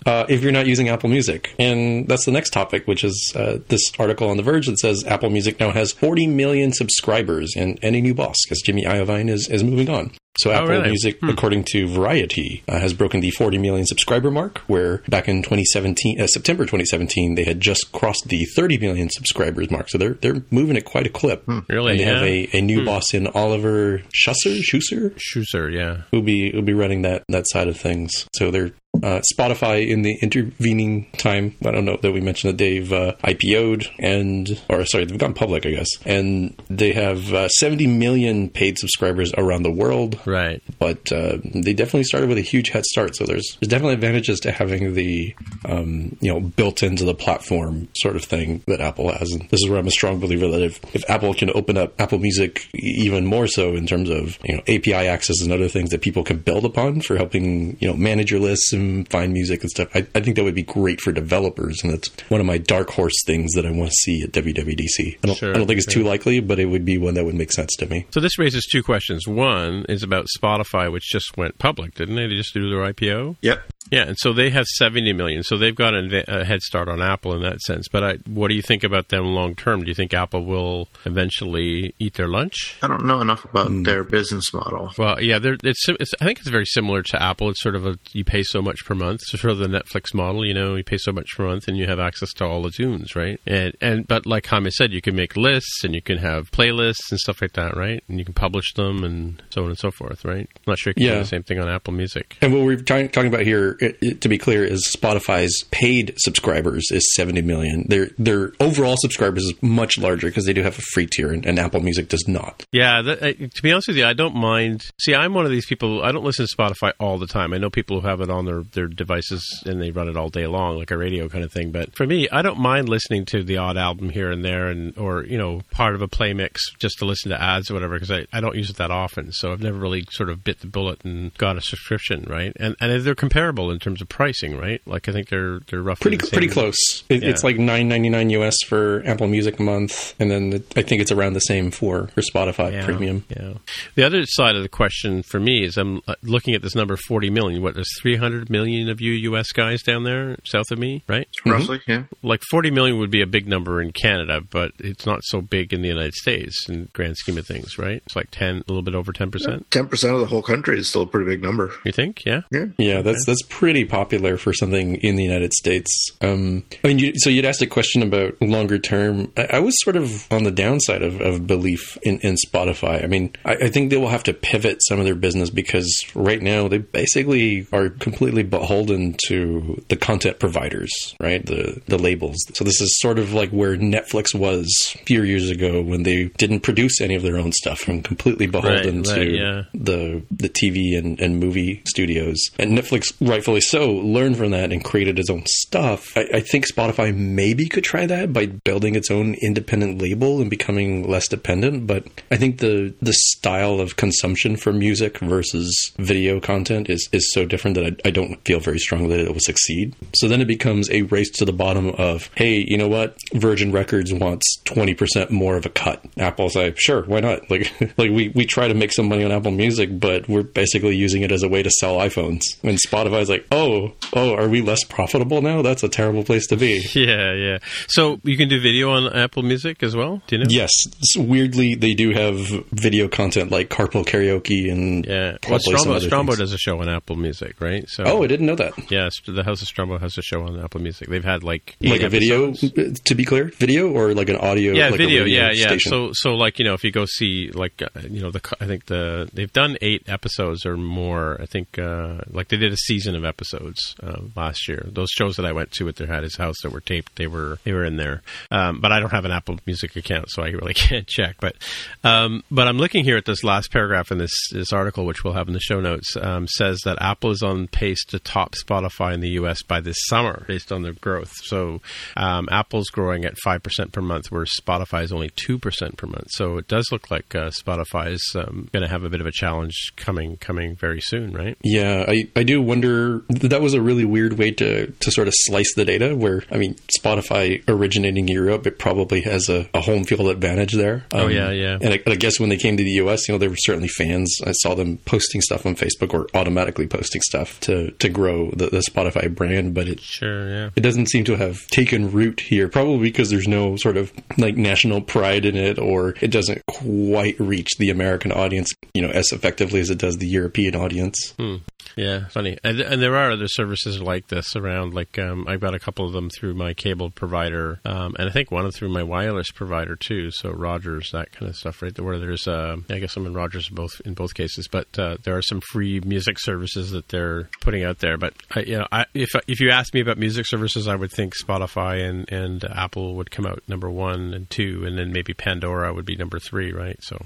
uh, if you're not using Apple Music, and that's the next topic, which is uh, this article on The Verge that says Apple Music now has 40 million subscribers and any new boss because Jimmy Iovine is, is moving on. So oh, Apple really? Music, hmm. according to Variety, uh, has broken the 40 million subscriber mark, where back in 2017, uh, September 2017, they had just crossed the 30 million subscribers mark. So they're they're moving at quite a clip. Hmm. Really? And they yeah. have a, a new hmm. boss in Oliver Schusser, Schusser, Schusser, yeah, who'll be who'll be running that that side of things. So they're uh, Spotify in the intervening time. I don't know that we mentioned that they've uh, IPO'd and, or sorry, they've gone public, I guess, and they have uh, 70 million paid subscribers around the world. Right. But uh, they definitely started with a huge head start. So there's there's definitely advantages to having the um, you know built into the platform sort of thing that Apple has. And this is where I'm a strong believer that if if Apple can open up Apple Music even more so in terms of you know API access and other things that people can build upon for helping you know manage your lists and find music and stuff. I, I, think that would be great for developers, and it's one of my dark horse things that I want to see at WWDC. I don't, sure, I don't think it's sure. too likely, but it would be one that would make sense to me. So this raises two questions. One is about Spotify, which just went public, didn't they? They just do their IPO. Yep. Yeah, and so they have 70 million. So they've got a, head start on Apple in that sense. But I, what do you think about them long term? Do you think Apple will eventually eat their lunch? I don't know enough about mm. their business model. Well, yeah, it's, it's, I think it's very similar to Apple. It's sort of a you pay so much per month. It's sort of the Netflix model. You know, you pay so much per month and you have access to all the tunes, right? And and but like Jaime said, you can make lists and you can have playlists and stuff like that, right? And you can publish them and so on and so forth, right? I'm not sure you can yeah. do the same thing on Apple Music. And what we're talking about here, it, it, to be clear, is Spotify's paid subscribers is 70 million. Their their overall subscribers is much larger because they do have a free tier, and, and Apple Music does not. Yeah, that, to be honest with you, I don't mind. See, I'm one of these people. I don't listen to Spotify all the time. I know people who have it on their their devices and they run it all day long, like a radio kind of thing. But for me, I don't mind listening to the odd album here and there, and or you know part of a play mix just to listen to ads or whatever, because I, I don't use it that often. So I've never really sort of bit the bullet and got a subscription, right? And and they're comparable in terms of pricing, right? Like I think they're they're roughly pretty pretty close. It, yeah. It's like nine ninety nine US for Apple Music a month, and then I think it's around the same for for Spotify yeah, Premium. Yeah. The other side of the question for me is I'm uh, looking at this number forty million. What there's three hundred million of you US guys down there south of me, right? Roughly, mm-hmm. yeah. Like 40 million would be a big number in Canada, but it's not so big in the United States in grand scheme of things, right? It's like 10, a little bit over 10%. 10% of the whole country is still a pretty big number. You think? Yeah. Yeah. Yeah, that's okay. that's pretty popular for something in the United States. Um, I mean, you, so you'd asked a question about longer term. I, I was sort of on the downside of, of belief in, in Spotify. I mean, I, I think they will have to pivot some of their business because right now they basically are completely beholden to the content providers, right? The the labels. So this is sort of like where Netflix was a few years ago when they didn't produce any of their own stuff and completely beholden Right, right, to yeah. the the TV and, and movie studios. And Netflix, rightfully so, learned from that and created its own stuff. I, I think Spotify maybe could try that by building its own independent label and becoming less dependent. But I think the the style of consumption for music versus video content is, is so different that I, I don't feel very strongly that it will succeed. So then it becomes a race to the bottom of, hey, you know what? Virgin Records wants twenty percent more of a cut. Apple's like, sure, why not? Like like we, we try to make some money on Apple Music, but we're basically using it as a way to sell iPhones. And Spotify's like, oh, oh, are we less profitable now? That's a terrible place to be. Yeah, yeah. So you can do video on Apple Music as well. Do you know? Yes, s- weirdly they do have video content like carpool karaoke and Yeah. Well, Strombo, Strombo does a show on Apple Music, right? So oh, Oh, I didn't know that. yeah, the House of Strombo has a show on Apple Music. They've had like Like a video, to be clear, video or like an audio. Yeah, like video. Yeah, yeah. station? So, so like you know, if you go see like uh, you know the I think the they've done eight episodes or more. I think uh, like they did a season of episodes uh, last year. Those shows that I went to at their at his house that were taped, they were they were in there. Um, but I don't have an Apple Music account, so I really can't check. But um, but I'm looking here at this last paragraph in this this article, which we'll have in the show notes, um, says that Apple is on pace to top Spotify in the U.S. by this summer, based on their growth. So um, Apple's growing at five percent per month, whereas Spotify is only two percent per month. So it does look like uh, Spotify is um, going to have a bit of a challenge coming coming very soon, right? Yeah, I, I do wonder. That was a really weird way to, to sort of slice the data. Where I mean, Spotify originating in Europe, it probably has a, a home field advantage there. Um, Oh, yeah, yeah. And I, and I guess when they came to the U.S., you know, they were certainly fans. I saw them posting stuff on Facebook or automatically posting stuff to to grow the, the Spotify brand, but it Sure, yeah. it doesn't seem to have taken root here. Probably because there's no sort of like national pride in it, or it doesn't quite reach the American audience, you know, as effectively as it does the European audience. Hmm. Yeah, funny. And, and there are other services like this around. Like um, I've got a couple of them through my cable provider, um, and I think one of them through my wireless provider too. So Rogers, that kind of stuff, right? Where there's, uh, I guess I'm in Rogers both in both cases, but uh, there are some free music services that they're putting out there. But I, you know, I, if if you ask me about music services, I would think Spotify and and Apple would come out number one and two, and then maybe Pandora would be number three, right? So,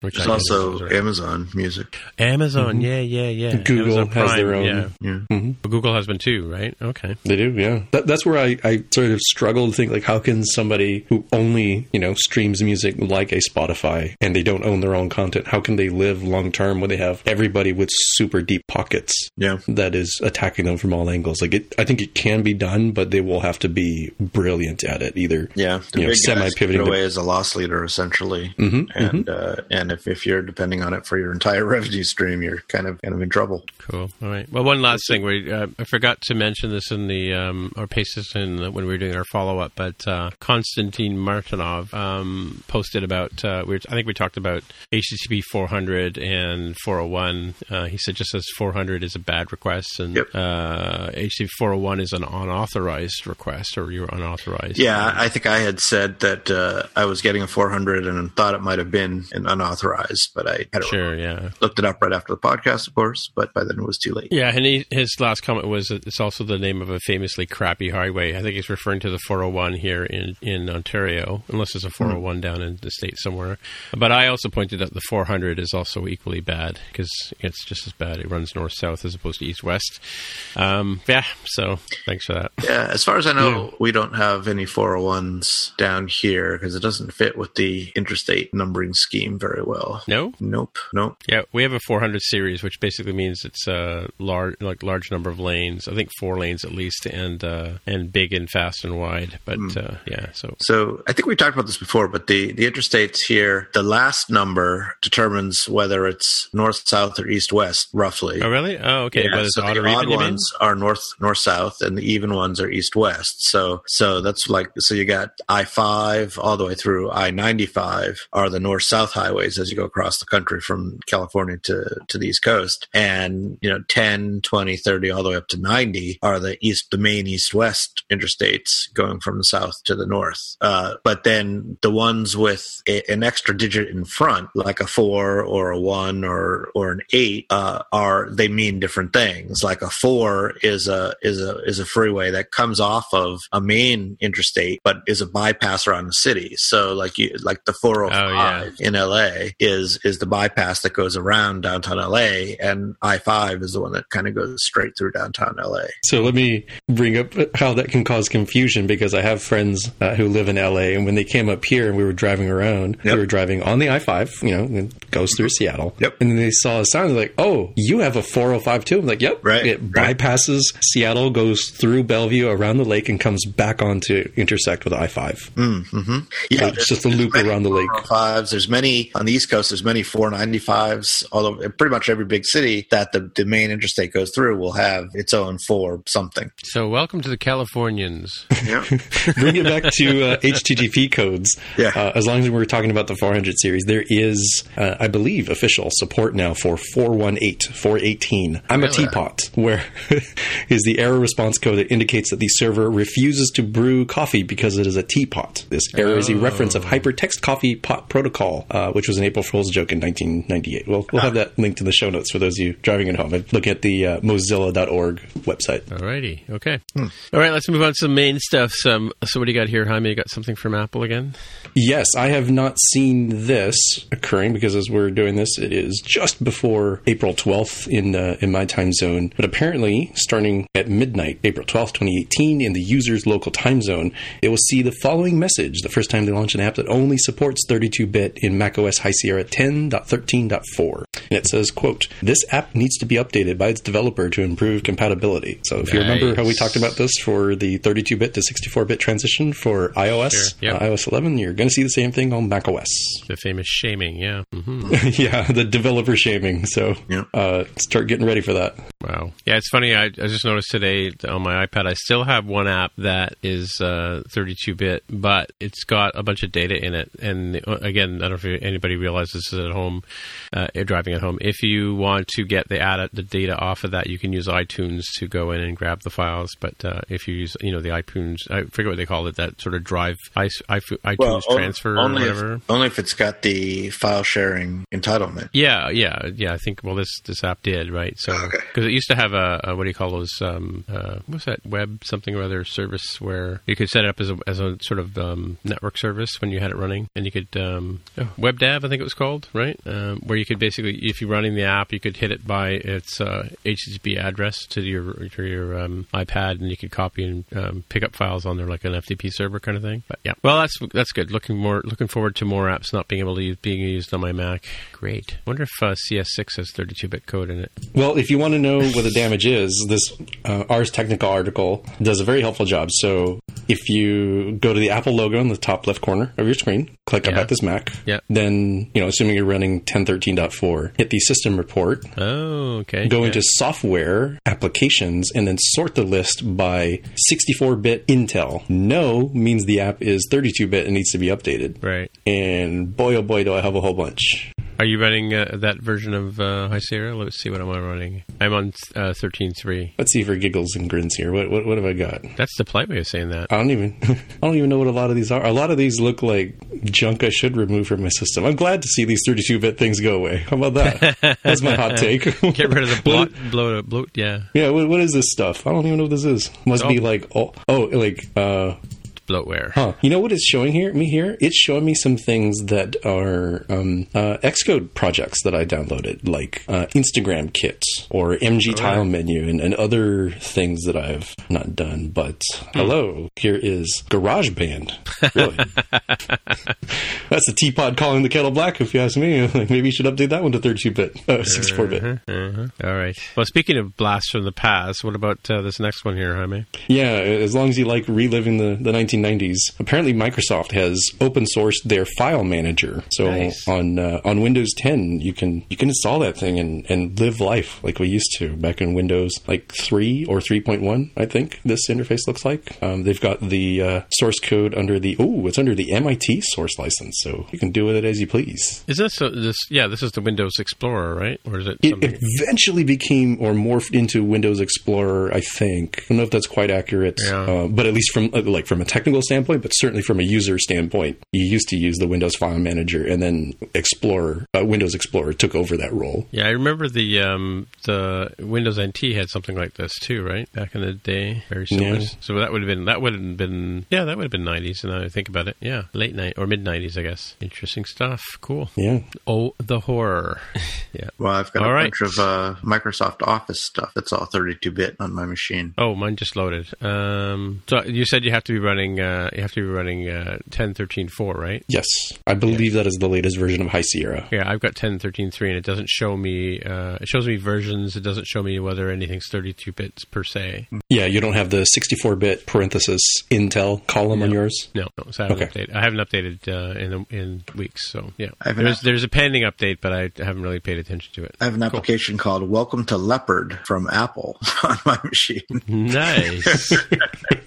which There's I also is right. Amazon Music. Amazon, yeah, yeah, yeah. Google Amazon has their own- Yeah. Yeah. But Google has been too, right? Okay. They do, yeah. That, that's where I, I sort of struggle to think like, how can somebody who only you know streams music like a Spotify and they don't own their own content, how can they live long term when they have everybody with super deep pockets Yeah. that is attacking them from all angles? Like, it, I think it can be done, but they will have to be brilliant at it. Either Yeah, the you big guys semi-pivoting give it to- away as a loss leader essentially, Mhm, and uh, and if, if you're depending on it for your entire revenue stream, you're kind of kind of in trouble. Cool. All right. Well, one last thing. We uh, I forgot to mention this in the um, or paste this in the, when we were doing our follow up, but uh, Konstantin Martinov um, posted about. Uh, we were, I think we talked about HTTP 400 and 401. Uh, he said just as 400 is a bad request, and Yep. uh, HTTP 401 is an unauthorized request, or you're unauthorized. Yeah, I think I had said that uh, I was getting a 400 and thought it might have been an unauthorized, but I had Sure. Yeah. looked it up right after the podcast, of course. But by then it was too late. Yeah, and he, his last comment was it's also the name of a famously crappy highway. I think he's referring to the 401 here in, in Ontario, unless there's a 401 down in the state somewhere. But I also pointed out the 400 is also equally bad because it's just as bad. It runs north south as opposed to east west. Um, yeah, so thanks for that. Yeah, as far as I know, we don't have any 401s down here because it doesn't fit with the interstate numbering scheme very well. No? Nope, nope. Yeah, we have a 400 series, which basically means it's a large, like large number of lanes. I think four lanes at least, and uh, and big and fast and wide. But uh, yeah, so So I think we talked about this before, but the, the interstates here, the last number determines whether it's north, south, or east, west, roughly. oh really? Oh okay. Yeah, so odd the or even, odd ones are north north south, and the even ones are east west. So so that's like so you got I five all the way through I ninety five are the north south highways as you go across the country from California to to the east coast, and then you know 10 20 30 all the way up to 90 are the east the main east west interstates going from the south to the north. Uh, but then the ones with a, an extra digit in front like a four or a one or or an eight uh, are they mean different things. Like a four is a is a is a freeway that comes off of a main interstate but is a bypass around the city. So like you like the 405 Oh, yeah. in LA is is the bypass that goes around downtown LA, and I five is the one that kind of goes straight through downtown LA. So let me bring up how that can cause confusion because I have friends uh, who live in LA, and when they came up here and we were driving around, Yep. we were driving on the I five, you know, it goes through Seattle. Yep. And then they saw a sign they're like, "Oh, you have a 405 too." I'm like, "Yep." Right, It right. bypasses Seattle, goes through Bellevue, around the lake, and comes back on to intersect with I five. Mm-hmm. Yeah, it's just a loop around the lake. 405s. There's many on the East Coast. There's many 495s. Although pretty much every big city that the, the main interstate goes through will have its own four something. So, welcome to the Californians. Yeah. bring it back to uh, HTTP codes. Yeah. Uh, as long as we're talking about the 400 series, there is, uh, I believe, official support now for 418, 418. I'm a teapot, where is the error response code that indicates that the server refuses to brew coffee because it is a teapot. This error is a reference of Hypertext Coffee Pot Protocol, uh, which was an April Fool's joke in 1998. Well, we'll have that linked in the show notes for those of you driving at home. Look at the uh, Mozilla.org website. Alrighty, okay. Hmm. All right, let's move on to some main stuff. Some, so, what do you got here, Jaime? You got something from Apple again? Yes, I have not seen this occurring because as we're doing this, it is just before April 12th in uh, in my time zone. But apparently, starting at midnight, April 12th, 2018, in the user's local time zone, it will see the following message: the first time they launch an app that only supports 32-bit in macOS High Sierra 10.13.4, and it says, "quote This app needs to be updated by its developer to improve compatibility." So, if you remember how we talked about this for the 32-bit to 64-bit transition for iOS, Sure, yep. uh, iOS 11, you're going to see the same thing on macOS. The famous shaming, yeah. hmm yeah, the developer shaming. So Yeah. uh, start getting ready for that. Wow. Yeah, it's funny. I, I just noticed today on my iPad, I still have one app that is uh, 32-bit, but it's got a bunch of data in it. And uh, again, I don't know if anybody realizes this at home, uh, driving at home. If you want to get the ad, the data off of that, you can use iTunes to go in and grab the files. But uh, if you use, you know, the iTunes, I forget what they call it, that sort of drive i- i- iTunes on- transfer or only whatever. If, only if it's got the file sharing entitlement. Yeah, yeah, yeah. I think well, this this app did right. So Okay. because it used to have a, a what do you call those? Um, uh, what's that web something or other service where you could set it up as a as a sort of um, network service when you had it running, and you could um, oh, WebDAV I think it was called right, um, where you could basically if you're running the app, you could hit it by its uh, HTTP address to your to your um, iPad, and you can copy and um, pick up files on there like an FTP server kind of thing. But yeah, well that's that's good. Looking more looking forward to more apps not being able to use being used on my Mac. Great. Wonder if uh, CS6 has 32-bit code in it. Well, if you want to know what the damage is, this uh, Ars Technica article does a very helpful job. So if you go to the Apple logo in the top left corner of your screen, click Yeah. About This Mac, Yeah. then, you know, assuming you're running 1013.4, hit the system report, Oh, Oh, okay. go Yeah. into software applications and then sort the list by 64-bit Intel. No means the app is 32-bit and needs to be updated. Right. And boy, oh boy, do I have a whole bunch. Are you running uh, that version of uh, High Sierra? Let's see what am I running. I'm on uh, 13.3. Let's see for giggles and grins here. What what, what have I got? That's the polite way of saying that. I don't even I don't even know what a lot of these are. A lot of these look like junk I should remove from my system. I'm glad to see these 32-bit things go away. How about that? That's my hot take. Get rid of the blot, bloat, bloat. Yeah, yeah, what, what is this stuff? I don't even know what this is. Must be Oh. like oh oh like uh bloatware. Huh. You know what it's showing here? Me here? It's showing me some things that are um, uh, Xcode projects that I downloaded, like uh, Instagram kits or MG Tile Menu and, and other things that I've not done. But hello, here is GarageBand. Really? That's the teapot calling the kettle black, if you ask me. Like, maybe you should update that one to 32-bit, uh, 64-bit. Uh-huh. All right. Well, speaking of blasts from the past, what about uh, this next one here, Jaime? Yeah, as long as you like reliving the, the 1990s, apparently Microsoft has open sourced their file manager. So Nice. on uh, on Windows 10, you can you can install that thing and, and live life like we used to back in Windows like 3 or 3.1. I think this interface looks like. Um, they've got the uh, source code under the oh, it's under the MIT source license, so you can do with it as you please. Is this a, this? Yeah, this is the Windows Explorer, right? Or is it? It eventually became or morphed into Windows Explorer. I think. I don't know if that's quite accurate, Yeah. uh, but at least from uh, like from a technical standpoint, but certainly from a user standpoint, you used to use the Windows File Manager, and then Explorer, uh, Windows Explorer, took over that role. yeah, I remember the um, the Windows NT had something like this too, right? Back in the day, very similar. Yeah. So that would have been that would have been yeah, that would have been nineties. And I think about it, yeah, late night or mid nineties, I guess. Interesting stuff. Cool. Yeah, Oh, the horror. yeah. Well, I've got All a right. bunch of uh, Microsoft Office stuff that's all 32-bit on my machine. Oh, mine just loaded. Um, so you said you have to be running. Uh, you have to be running uh, 10, 13, 4, right? yes, I believe that is the latest version of High Sierra. Yeah, I've got 10, 13, 3, and it doesn't show me. Uh, it shows me versions. It doesn't show me whether anything's 32 bits per se. Yeah, you don't have the 64-bit parenthesis Intel column on yours. No, no so I haven't Okay. updated. I haven't updated uh, in in weeks. So yeah, I have an there's app- there's a pending update, but I haven't really paid attention to it. I have an application called Welcome to Leopard from Apple on my machine. Nice.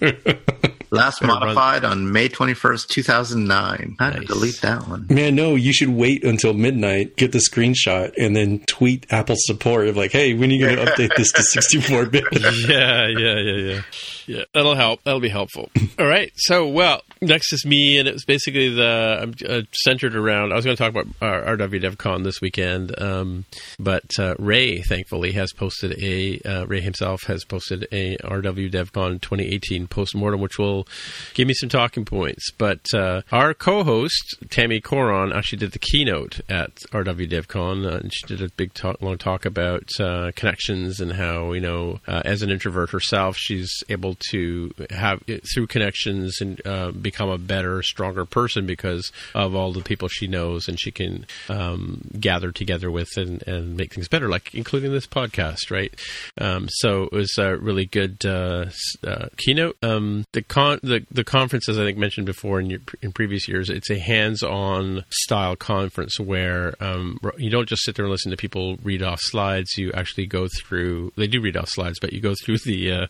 Last Gonna run- modified on May 21st, 2009. I had to delete that one. Man, no, you should wait until midnight, get the screenshot, and then tweet Apple support of like, hey, when are you going to update this to 64 bit? yeah, yeah, yeah, yeah. Yeah, that'll help. That'll be helpful. All right. So, well, next is me, and it was basically the I'm uh, centered around. I was going to talk about uh, RW DevCon this weekend, um, but uh, Ray, thankfully, has posted a uh, Ray himself has posted a RW DevCon 2018 postmortem, which will give me some talking points. But uh, our co-host Tammy Coron actually did the keynote at RW DevCon, uh, and she did a big talk, long talk about uh, connections and how you know, uh, as an introvert herself, she's able to have through connections and uh, become a better, stronger person because of all the people she knows and she can um, gather together with and, and make things better, like including this podcast, right? Um, so it was a really good uh, uh, keynote. Um, the con the the conference, as I think mentioned before in your, in previous years, it's a hands-on style conference where um, you don't just sit there and listen to people read off slides. You actually go through. They do read off slides, but you go through the uh,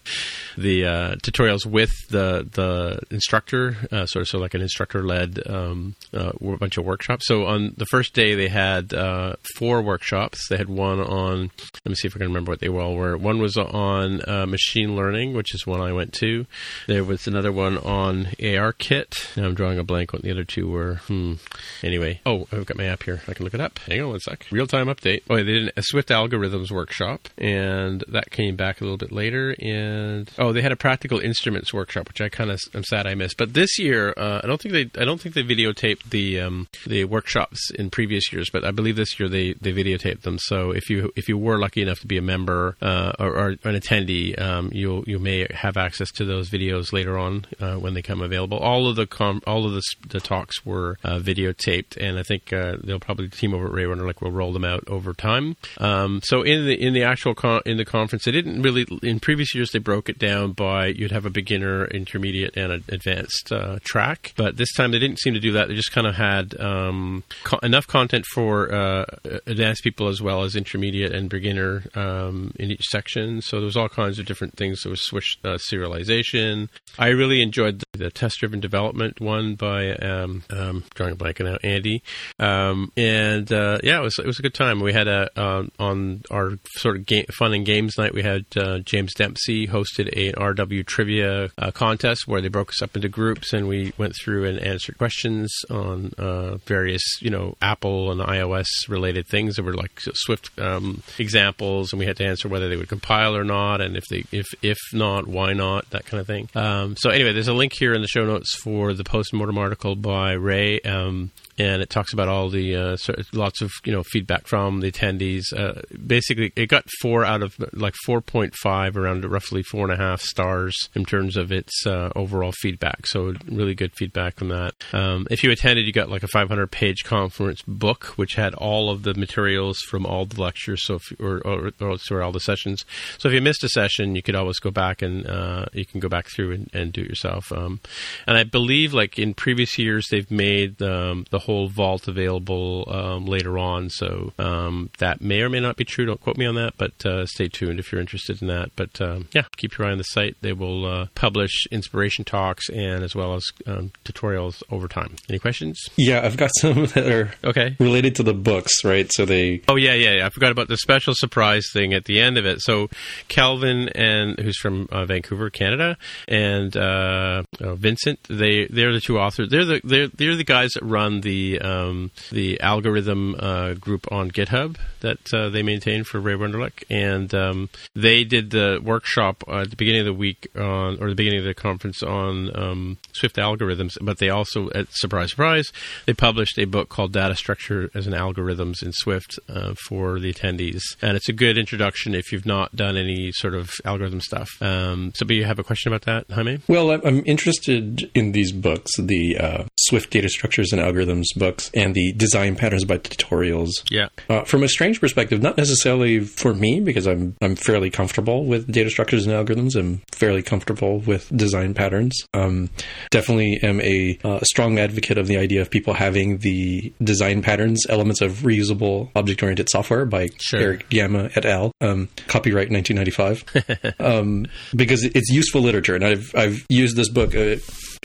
the uh, tutorials with the the instructor, uh, sort of so like an instructor-led um, uh, bunch of workshops. So on the first day, they had uh, four workshops. They had one on. Let me see if I can remember what they all were. One was on uh, machine learning, which is one I went to. There was another one on ARKit. Now I'm drawing a blank. What the other two were. Hmm. Anyway, oh, I've got my app here. I can look it up. Hang on one sec. Real time update. Oh, they did a Swift algorithms workshop, and that came back a little bit later. And oh, they had a practical instruments workshop, which I kind of I'm sad I missed. But this year, uh, I don't think they I don't think they videotaped the um, the workshops in previous years, but I believe this year they they videotaped them. So if you if you were lucky enough to be a member uh, or, or an attendee, um, you you may have access to those videos later on uh, when they come available. All of the com- all of the, the talks were uh, videotaped, and I think uh, they'll probably team over at Ray Runner like we'll roll them out over time. Um, so in the in the actual con- in the conference, they didn't really in previous years they broke it down by you'd have a beginner, intermediate, and an advanced uh, track, but this time they didn't seem to do that. They just kind of had um, co- enough content for uh, advanced people as well as intermediate and beginner um, in each section. So there was all kinds of different things. There was Swift uh, serialization. I really enjoyed the, the test-driven development one by um, um, drawing a blank now, Andy. Um, and uh, yeah, it was it was a good time. We had a um, on our sort of game, fun and games night. We had uh, James Dempsey hosted a RW trivia uh, contest where they broke us up into groups and we went through and answered questions on uh, various you know Apple and iOS related things that were like Swift um, examples, and we had to answer whether they would compile or not, and if they if if not, why not, that kind of thing. Um, so anyway, there's a link here in the show notes for the post-mortem article by Ray. Um, and it talks about all the uh, lots of you know feedback from the attendees. Uh, basically, it got four out of like four point five, around roughly four and a half stars in terms of its uh, overall feedback. So really good feedback from that. Um, if you attended, you got like a 500 page conference book which had all of the materials from all the lectures, so if, or, or, or sorry, all the sessions. So if you missed a session, you could always go back and uh, you can go back through and, and do it yourself. Um, and I believe, like in previous years, they've made um, the whole vault available um, later on. So um, that may or may not be true. Don't quote me on that, but uh, stay tuned if you're interested in that. But um, yeah, keep your eye on the site. They will uh, publish inspiration talks and as well as um, tutorials over time. Any questions? Yeah, I've got some that are okay related to the books, right? So they. Oh yeah, yeah. yeah. I forgot about the special surprise thing at the end of it. So Calvin and who's from uh, Vancouver, Canada, and uh, uh, Vincent. They they're the two authors. They're the they're they're the guys that run the um, the algorithm uh, group on GitHub that uh, they maintain for Ray Wenderlich, and um, they did the workshop at the beginning of the week on or the beginning of the conference on um, Swift algorithms. But they also, at surprise surprise, they published a book called Data Structure as an Algorithms in Swift uh, for the attendees, and it's a good introduction if you've not done any sort of algorithm stuff. Um, so, do you have a question about that, Jaime? Well, I'm interested in these books, the uh, Swift Data Structures and Algorithms books, and the Design Patterns by Tutorials. Yeah. Uh, from a strange perspective, not necessarily for me because I'm I'm fairly comfortable with data structures and algorithms. I'm fairly comfortable with design patterns. Um, definitely am a uh, strong advocate of the idea of people having the design patterns elements of reusable object oriented software by sure. Erich Gamma et al. Um, copyright 1995, um, because it's useful literature, and I've I've used this book. Uh,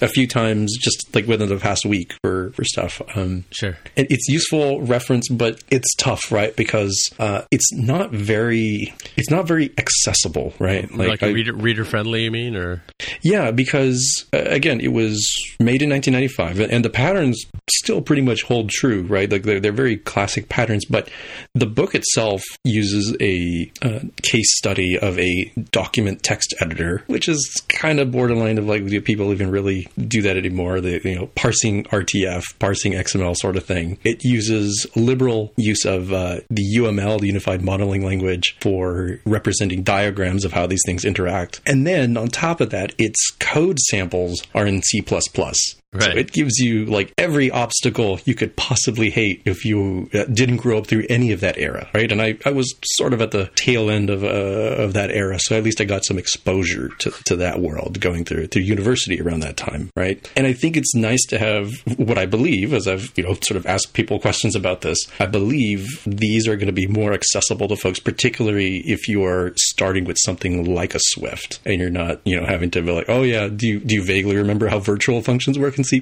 a few times just like within the past week for for stuff. Um, sure, and it's useful reference, but it's tough, right? Because uh, it's not very it's not very accessible, right? Like, like reader reader friendly, you mean, or yeah, because uh, again, it was made in 1995, and the patterns still pretty much hold true, right? Like they're, they're very classic patterns, but the book itself uses a uh, case study of a document text editor, which is kind of borderline of like do people even really do that anymore. The you know parsing RTF, parsing XML sort of thing. It uses liberal use of uh, the UML, the Unified Modeling Language, for representing diagrams of how these things interact. And then on top of that, its code samples are in C++. Right. So it gives you like every obstacle you could possibly hate if you uh, didn't grow up through any of that era, right? And I, I was sort of at the tail end of uh, of that era, so at least I got some exposure to, to that world going through through university around that time, right? And I think it's nice to have what I believe, as I've you know sort of asked people questions about this. I believe these are going to be more accessible to folks, particularly if you are starting with something like a Swift and you're not you know having to be like, oh yeah, do you do you vaguely remember how virtual functions work? In C++.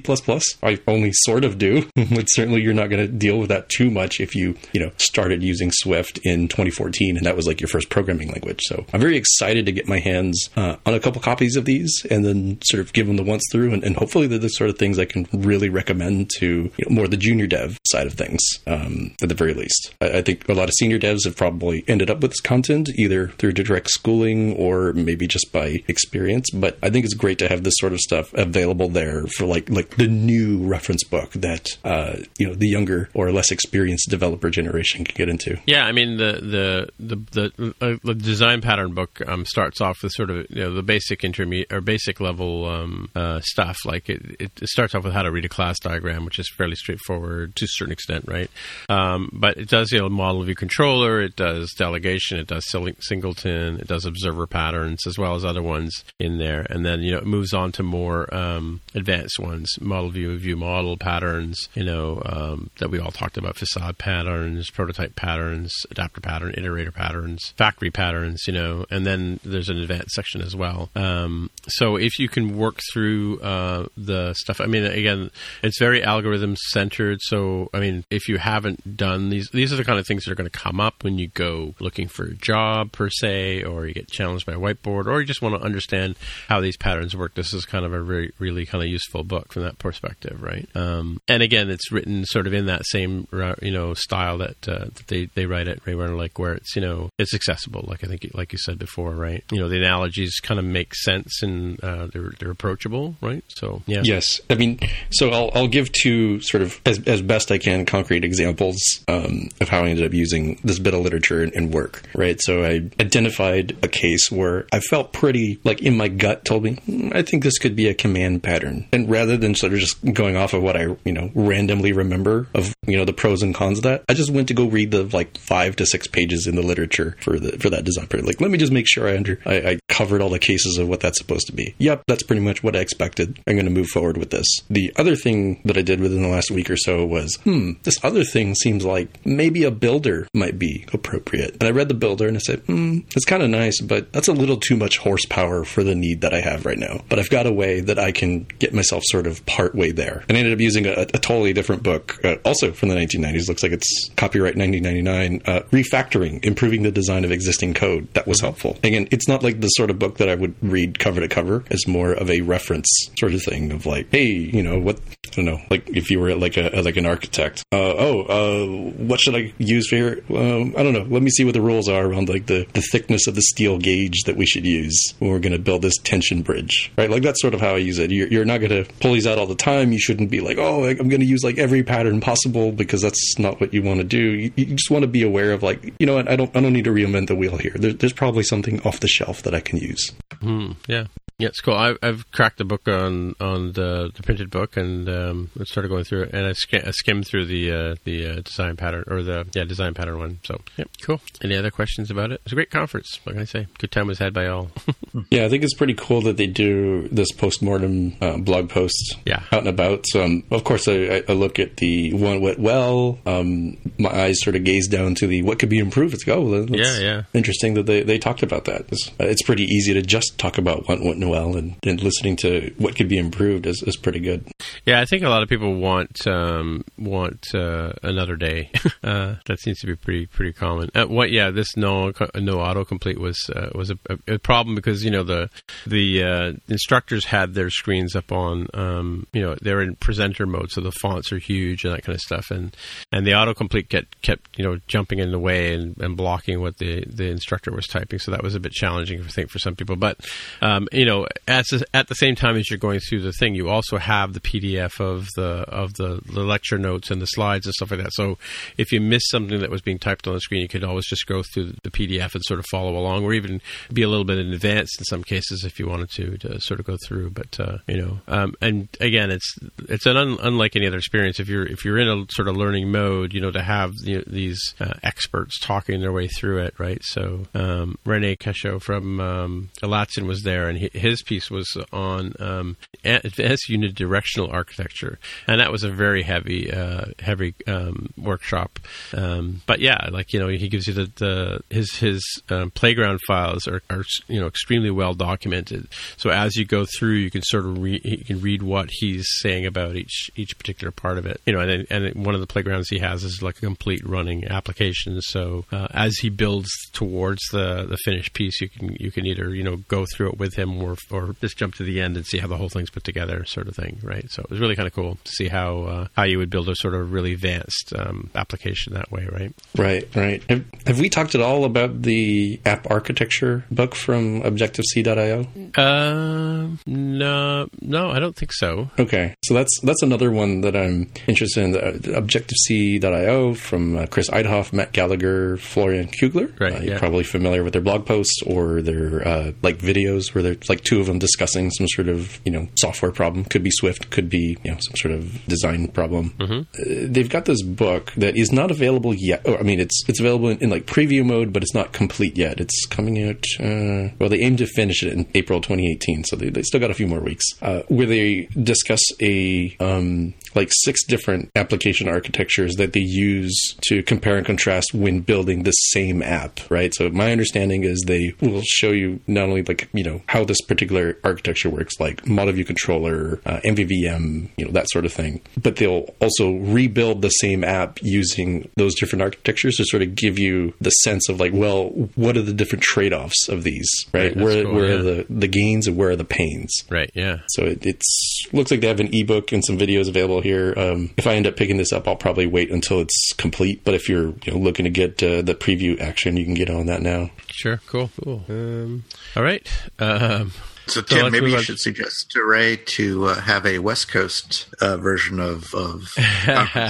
I only sort of do, but certainly you're not going to deal with that too much if you, you know, started using Swift in 2014 and that was like your first programming language. So I'm very excited to get my hands uh, on a couple copies of these and then sort of give them the once through. And, and hopefully they're the sort of things I can really recommend to you know, more the junior dev side of things, um, at the very least. I, I think a lot of senior devs have probably ended up with this content either through direct schooling or maybe just by experience. But I think it's great to have this sort of stuff available there for like like the new reference book that uh, you know the younger or less experienced developer generation can get into. Yeah, I mean the the the the, uh, the design pattern book um, starts off with sort of you know the basic intermediate or basic level um, uh, stuff. Like it, it, starts off with how to read a class diagram, which is fairly straightforward to a certain extent, right? Um, but it does you know model view controller, it does delegation, it does singleton, it does observer patterns as well as other ones in there, and then you know it moves on to more um, advanced ones patterns, model view, view model patterns, you know, um, that we all talked about, facade patterns, prototype patterns, adapter pattern, iterator patterns, factory patterns, you know, and then there's an advanced section as well. Um, so if you can work through uh, the stuff, I mean, again, it's very algorithm centered. So, I mean, if you haven't done these, these are the kind of things that are going to come up when you go looking for a job per se, or you get challenged by a whiteboard, or you just want to understand how these patterns work. This is kind of a really, really kind of useful book. From that perspective, right? Um, and again, it's written sort of in that same you know style that, uh, that they, they write at Ray Wenderlich, where it's you know it's accessible, like I think like you said before, right? You know, the analogies kind of make sense and uh, they're they're approachable, right? So yeah, yes. I mean, so I'll I'll give two sort of as as best I can concrete examples um, of how I ended up using this bit of literature in, in work, right? So I identified a case where I felt pretty like in my gut told me mm, I think this could be a command pattern, and rather than sort of just going off of what I you know randomly remember of you know the pros and cons of that, I just went to go read the like five to six pages in the literature for the for that design period. Like, let me just make sure I under I, I covered all the cases of what that's supposed to be. Yep, that's pretty much what I expected. I'm going to move forward with this. The other thing that I did within the last week or so was, hmm, this other thing seems like maybe a builder might be appropriate. And I read the builder and I said, hmm, it's kind of nice, but that's a little too much horsepower for the need that I have right now. But I've got a way that I can get myself sort of part way there. And I ended up using a, a totally different book, uh, also from the 1990s. Looks like it's copyright 1999, uh, refactoring, improving the design of existing code. That was helpful. Again, it's not like the sort of book that I would read cover to cover. It's more of a reference sort of thing of like, hey, you know, what I don't know, like if you were like a like an architect. Uh, oh, uh, what should I use for here? Um, I don't know. Let me see what the rules are around like the, the thickness of the steel gauge that we should use when we're going to build this tension bridge, right? Like that's sort of how I use it. You're, you're not going to pull these out all the time. You shouldn't be like, oh, I'm going to use like every pattern possible because that's not what you want to do. You, you just want to be aware of like, you know what? I don't I don't need to reinvent the wheel here. There, there's probably something off the shelf that I can use. Mm, yeah. Yeah, it's cool. I, have cracked the book on on the, the printed book and um, I started going through it, and I, sk- I skimmed through the uh, the uh, design pattern or the yeah design pattern one. So yeah, cool. Any other questions about it? It's a great conference. What can I say? Good time was had by all. yeah, I think it's pretty cool that they do this post mortem uh, blog post. Yeah. out and about. So um, of course I, I, look at the one went well. Um, my eyes sort of gaze down to the what could be improved. It's like, oh, yeah, yeah. Interesting that they, they talked about that. It's, it's pretty easy to just talk about what went well and, and listening to what could be improved is, is pretty good. Yeah, I think a lot of people want um, want uh, another day. uh, that seems to be pretty pretty common. Uh, what? Yeah, this no no autocomplete was uh, was a, a, problem because you know the the uh, instructors had their screens up on um, you know they're in presenter mode, so the fonts are huge and that kind of stuff, and and the autocomplete kept kept you know jumping in the way and, and blocking what the the instructor was typing. So that was a bit challenging, I think, for some people. But um, you know, at at the same time as you're going through the thing, you also have the PDF of the of the, the lecture notes and the slides and stuff like that. So if you miss something that was being typed on the screen, you could always just go through the PDF and sort of follow along, or even be a little bit in advance in some cases if you wanted to to sort of go through. But uh, you know, um, and again, it's it's an un, unlike any other experience. If you're if you're in a sort of learning mode, you know, to have these uh, experts talking their way through it, right? So um, Rene Cacheaux from um, was there, and his piece was on um, advanced unidirectional architecture, and that was a very heavy, uh, heavy um, workshop. Um, but yeah, like you know, he gives you the, the his his um, playground files are, are, you know extremely well documented. So as you go through, you can sort of read you can read what he's saying about each each particular part of it. You know, and and one of the playgrounds he has is like a complete running application. So uh, as he builds towards the the finished piece, you can you can either you know go through it with him or or just jump to the end and see how the whole thing's put together, sort of thing, right? So it was really kind of cool to see how uh, how you would build a sort of really advanced um, application that way, right? Right, right. Have, have, we talked at all about the app architecture book from Objective C.io? Uh, no, no, I don't think so. Okay, so that's that's another one that I'm interested in. The Objective C.io from uh, Chris Eidhof, Matt Gallagher, Florian Kugler. Right, uh, you're yeah. probably familiar with their blog posts or their uh, like videos where there's like two of them discussing some sort of you know software problem. Could be Swift, could be you know some sort of design problem. Mm-hmm. Uh, they've got this book that is not available yet. Or, I mean, it's it's available in, in, like preview mode, but it's not complete yet. It's coming out. Uh, well, they aim to finish it in April 2018, so they, they still got a few more weeks. Uh, where they discuss a um, like six different application architectures that they use to compare and contrast when building the same app, right? So my understanding is they will show you not only like you know how this particular architecture works, like model view controller, uh, MVVM, you know that sort of thing, but they'll also rebuild the same app using those different architectures to sort of give you the sense of like, well, what are the different trade offs of these, right? Right, where cool, where yeah. are the the gains and where are the pains? Right. Yeah. So it it's looks like they have an ebook and some videos available here. Um, if I end up picking this up, I'll probably wait until it's complete. But if you're you know, looking to get uh, the preview action, you can get on that now. Sure. Cool. Cool. Um, all right. Um, So So Tim, let's maybe move you on. should suggest to Ray to uh, have a West Coast uh, version of, of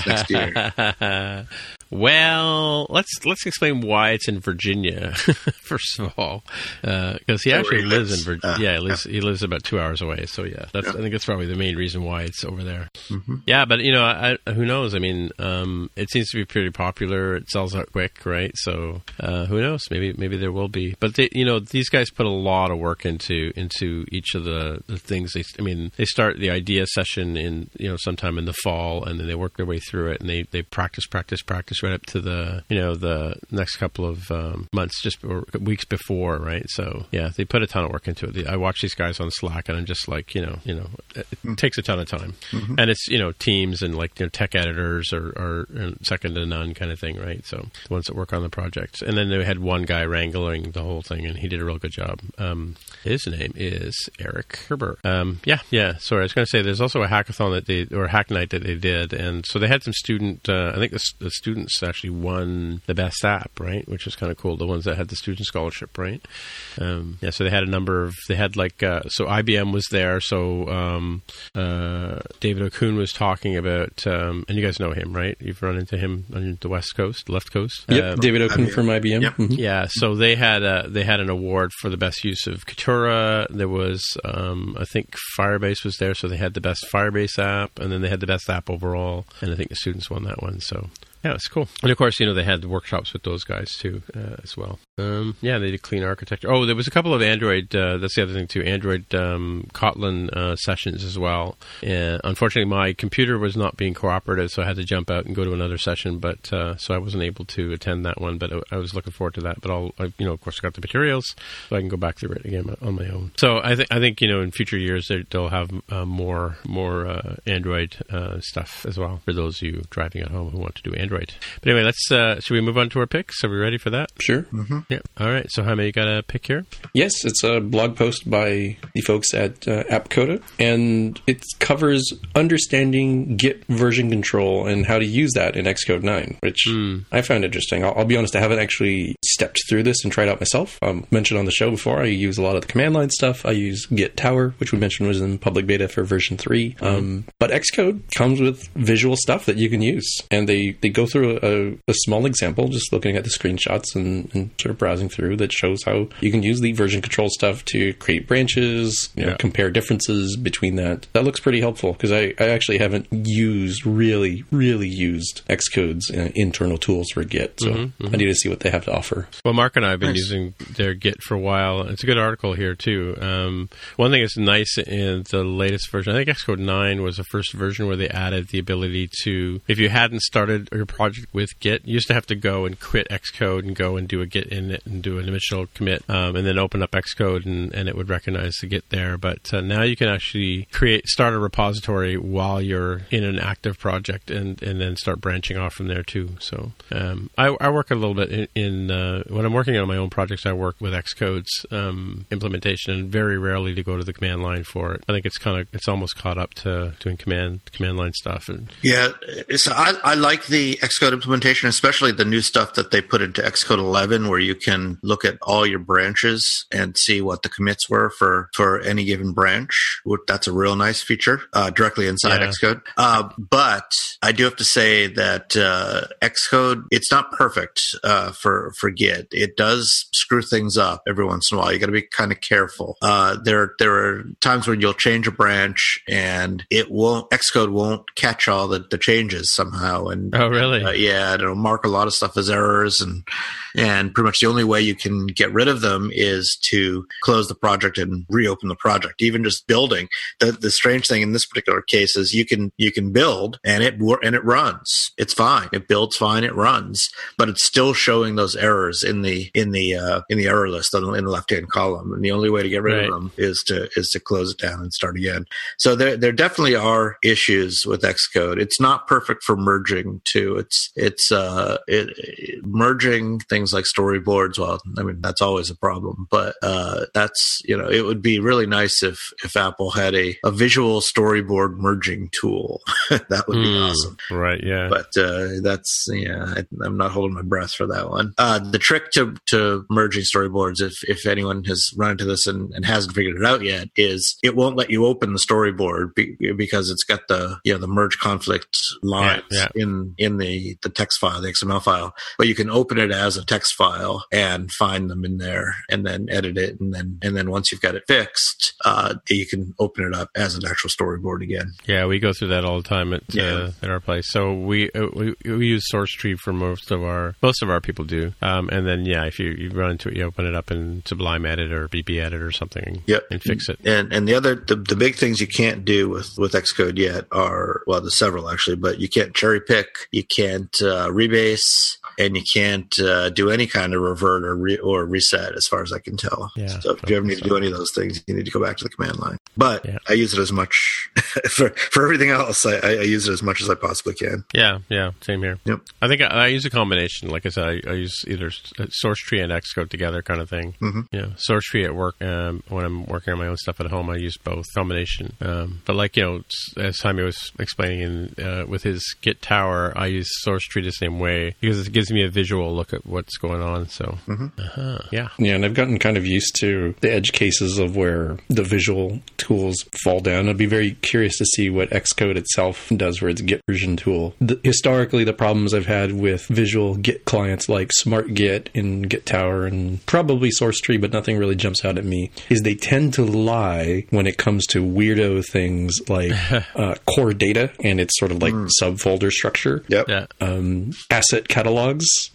next year. well, let's let's explain why it's in Virginia first of all, because he Oh, actually he lives, lives. in Virginia. Uh, yeah, he lives, he lives about two hours away. So yeah, that's I think that's probably the main reason why it's over there. Mm-hmm. Yeah, but you know, I, I- who knows? I mean, um, it seems to be pretty popular. It sells out quick, right? So uh, who knows? Maybe maybe there will be. But they, you know, these guys put a lot of work into into each of the, the things. They, I mean, they start the idea session in you know sometime in the fall, and then they work their way through it, and they they practice, practice, practice right up to the you know the next couple of um, months, just or weeks before, right? So yeah, they put a ton of work into it. I watch these guys on Slack, and I'm just like, you know, you know, it, it takes a ton of time, and it's you know teams and like you know tech editors are, are uh, second to none kind of thing, right? So the ones that work on the projects, and then they had one guy wrangling the whole thing, and he did a real good job. Um, his name is Eric Herbert. Um, yeah, yeah. Sorry, I was going to say there's also a hackathon that they or hack night that they did, and so they had some student. Uh, I think the, the students actually won the best app, right? Which is kind of cool. The ones that had the student scholarship, right? Um, yeah. So they had a number of. They had like uh, so IBM was there. So um, uh, David Okun was talking about, um, and you guys know him, right? You've run into him on the west coast, left coast. Yep, Um, David Okun IBM. from IBM. Yep. Mhm. yeah, so they had a, they had an award for the best use of Kitura. There was, um, I think, Firebase was there, so they had the best Firebase app, and then they had the best app overall, and I think the students won that one. So yeah, it's cool. And of course, you know they had workshops with those guys too uh, as well. Um, yeah, they did clean architecture. Oh, there was a couple of Android. Uh, that's the other thing too. Android um, Kotlin uh, sessions as well. And unfortunately, my computer was not being cooperative, so I had to jump out and go to another session. But uh, so I wasn't able to attend that one. But I, was looking forward to that. But I'll, I, you know, of course, I got the materials, so I can go back through it again on my own. So I think I think you know in future years they- they'll have uh, more more uh, Android stuff as well for those of you driving at home who want to do Android. But anyway, let's uh, should we move on to our picks? Are we ready for that? Sure. Yeah. All right. So Jaime, you got a pick here? Yes, it's a blog post by the folks at uh, AppCoda, and it covers understanding Git version control and how to use that in Xcode 9, which I found interesting. I'll, I'll be honest, I haven't actually stepped through this and tried out myself. Um, mentioned on the show before, I use a lot of the command line stuff. I use Git Tower, which we mentioned was in public beta for version 3. Um, but Xcode comes with visual stuff that you can use, and they, they go through a, a small example, just looking at the screenshots and, and sort of browsing through that shows how you can use the version control stuff to create branches, you know, Yeah. compare differences between that. That looks pretty helpful because I, I actually haven't used, really, really used Xcode's uh, internal tools for Git. So Mm-hmm, I need to see what they have to offer. Well, Mark and I have been Nice. using their Git for a while. It's a good article here too. Um, one thing that's nice in the latest version, I think Xcode nine was the first version where they added the ability to, if you hadn't started your project with Git, you used to have to go and quit Xcode and go and do a Git init and do an initial commit, um, and then open up Xcode and, and it would recognize the Git there. But uh, now you can actually create start a repository while you're in an active project and and then start branching off from there too. So um, I, I work a little bit in, in uh, when I'm working on my own projects. I work with Xcode's um, implementation, and very rarely to go to the command line for it. I think it's kind of it's almost caught up to doing command command line stuff. And Yeah, it's, I, I like the Xcode implementation, especially the new stuff that they put into Xcode 11, where you can look at all your branches and see what the commits were for for any given branch. That's a real nice feature uh, directly inside Yeah. Xcode. Uh, but I do have to say that uh, Xcode it's not perfect uh, for for It does screw things up every once in a while. You got to be kind of careful. Uh, there there are times when you'll change a branch and it won't Xcode won't catch all the, the changes somehow. And oh, really? Uh, yeah, it'll mark a lot of stuff as errors and and pretty much the only way you can get rid of them is to close the project and reopen the project. Even just building. The the strange thing in this particular case is you can you can build and it and it runs. It's fine. It builds fine. It runs, but it's still showing those errors in the in the uh, in the error list in the left hand column. And the only way to get rid right. of them is to is to close it down and start again. So there there definitely are issues with Xcode. It's not perfect for merging too. It's it's uh it, it, merging things like storyboards. Well, I mean that's always a problem, but uh, that's you know it would be really nice if if Apple had a a visual storyboard merging tool. that would be mm, awesome. Right. Yeah. But uh, that's yeah. I, am not holding my breath for that one. Uh, the trick to to merging storyboards, if if anyone has run into this and, and hasn't figured it out yet, is it won't let you open the storyboard be, because it's got the you know the merge conflict lines yeah, yeah. in in the the text file, the XML file. But you can open it as a text file and find them in there, and then edit it, and then and then once you've got it fixed, uh, you can open it up as an actual storyboard again. Yeah, we go through that all the time at yeah. uh, at our place. So we, uh, we we use SourceTree for most of our most of our people do, um, and then yeah, if you, you run into it, you open it up in Sublime Edit or BB Edit or something, yep. and fix it. And and the other the, the big things you can't do with with Xcode yet are well, there's several actually, but you can't cherry pick, you can't uh, rebase, and you can't uh, do any kind of revert or re- or reset, as far as I can tell. Yeah, so if you ever need so. to do any of those things, you need to go back to the command line. But yeah. I use it as much for for everything else. I, I, use it as much as I possibly can. Yeah, yeah, same here. Yep. I think I, I use a combination. Like I said, I, I, use either SourceTree and Xcode together, kind of thing. Mm-hmm. Yeah, SourceTree at work. Um, when I'm working on my own stuff at home, I use both combination. Um, but like you know, as Jaime was explaining in, uh, with his Git Tower, I use SourceTree the same way because it gives me a visual look at what's going on. So mm-hmm. uh-huh. yeah, yeah, and I've gotten kind of used to the edge cases of where the visual tools fall down. I'd be very curious to see what Xcode itself does where it's Git version tool. The, historically, the problems I've had with visual Git clients like SmartGit and Git Tower and probably SourceTree, but nothing really jumps out at me, is they tend to lie when it comes to weirdo things like uh, core data and its sort of like mm. subfolder structure. Yep. Yeah. Um, asset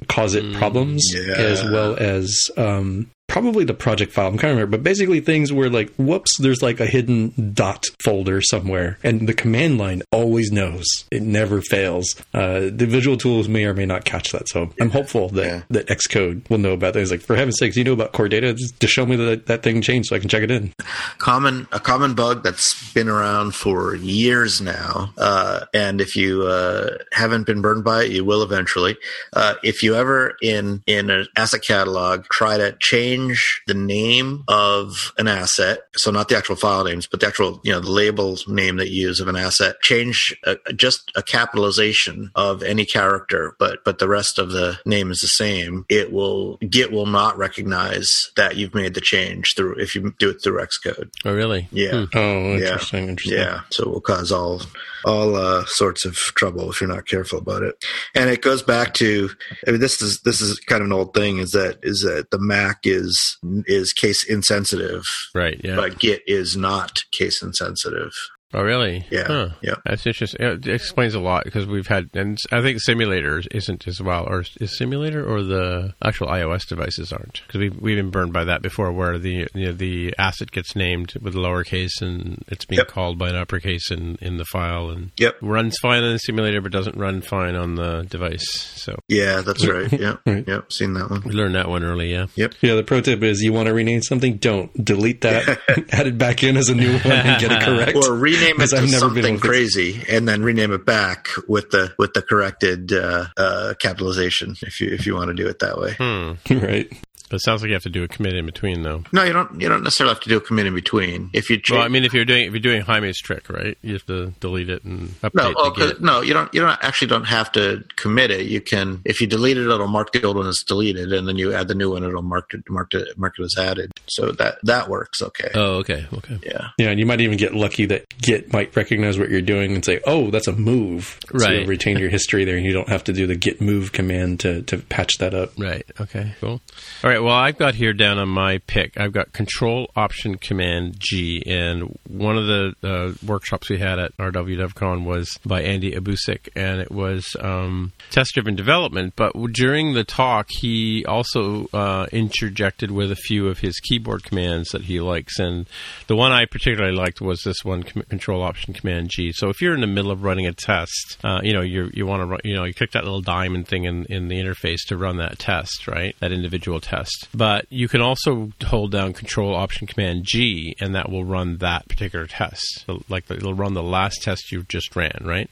cause it mm, problems, yeah. as well as um, probably the project file. I'm kind of remember, but basically things where like, whoops, there's like a hidden dot folder somewhere, and the command line always knows. It never fails. Uh, the visual tools may or may not catch that, so I'm hopeful that yeah. that Xcode will know about things. Like, for heaven's sakes, you know about core data? Just show me that that thing changed so I can check it in. Common a common bug that's been around for years now, uh, and if you uh, haven't been burned by it, you will eventually. Uh, if you ever in in an asset catalog try to change change the name of an asset. So not the actual file names, but the actual, you know, the label name that you use of an asset. Change a, just a capitalization of any character, but, but the rest of the name is the same. It will, Git will not recognize that you've made the change through, if you do it through Xcode. Oh, really? Yeah. Hmm. Oh, interesting. Yeah. Interesting. Yeah. So it will cause all, all uh, sorts of trouble if you're not careful about it. And it goes back to, I mean, this is, this is kind of an old thing is that, is that the Mac is is is case insensitive. Right. Yeah. But Git is not case insensitive. Oh, really? Yeah. Huh. Yeah. That's interesting. It explains a lot because we've had, and I think Simulator isn't as well, or is Simulator or the actual iOS devices aren't because we've we've been burned by that before, where the you know, the asset gets named with lowercase and it's being yep. called by an uppercase in, in the file, and yep. runs fine on the simulator but doesn't run fine on the device. So yeah, that's right. Yeah, right. Yep. Seen that one. We learned that one early. Yeah. Yep. Yeah. The pro tip is you want to rename something, don't delete that, add it back in as a new one, and get it correct. Or rename rename it to something crazy and then rename it back with the with the corrected uh, uh, capitalization if you if you want to do it that way. Hmm. Right. But it sounds like you have to do a commit in between, though. No, you don't. You don't necessarily have to do a commit in between. If you well, I mean, if you're doing if you're doing a Jaime's trick, right? You have to delete it and update. No, well, the oh, git. no, you don't. You don't actually don't have to commit it. You can, if you delete it, it'll mark the old one as deleted, and then you add the new one, it'll mark it mark it mark it as added. So that that works. Okay. Oh, okay, okay. yeah. Yeah, and you might even get lucky that Git might recognize what you're doing and say, "Oh, that's a move." So Right. you'll retain your history there, and you don't have to do the Git move command to to patch that up. Right. Okay. Cool. All right. Well, I've got here down on my pick. I've got Control Option Command G, and one of the uh, workshops we had at RWDevCon was by Andy Obusek, and it was um, test-driven development. But during the talk, he also uh, interjected with a few of his keyboard commands that he likes, and the one I particularly liked was this one: com- Control Option Command G. So if you're in the middle of running a test, uh, you know you you want to you know you click that little diamond thing in in the interface to run that test, right? That individual test. But you can also hold down Control Option Command G, and that will run that particular test. So, Like it'll run the last test you just ran, right?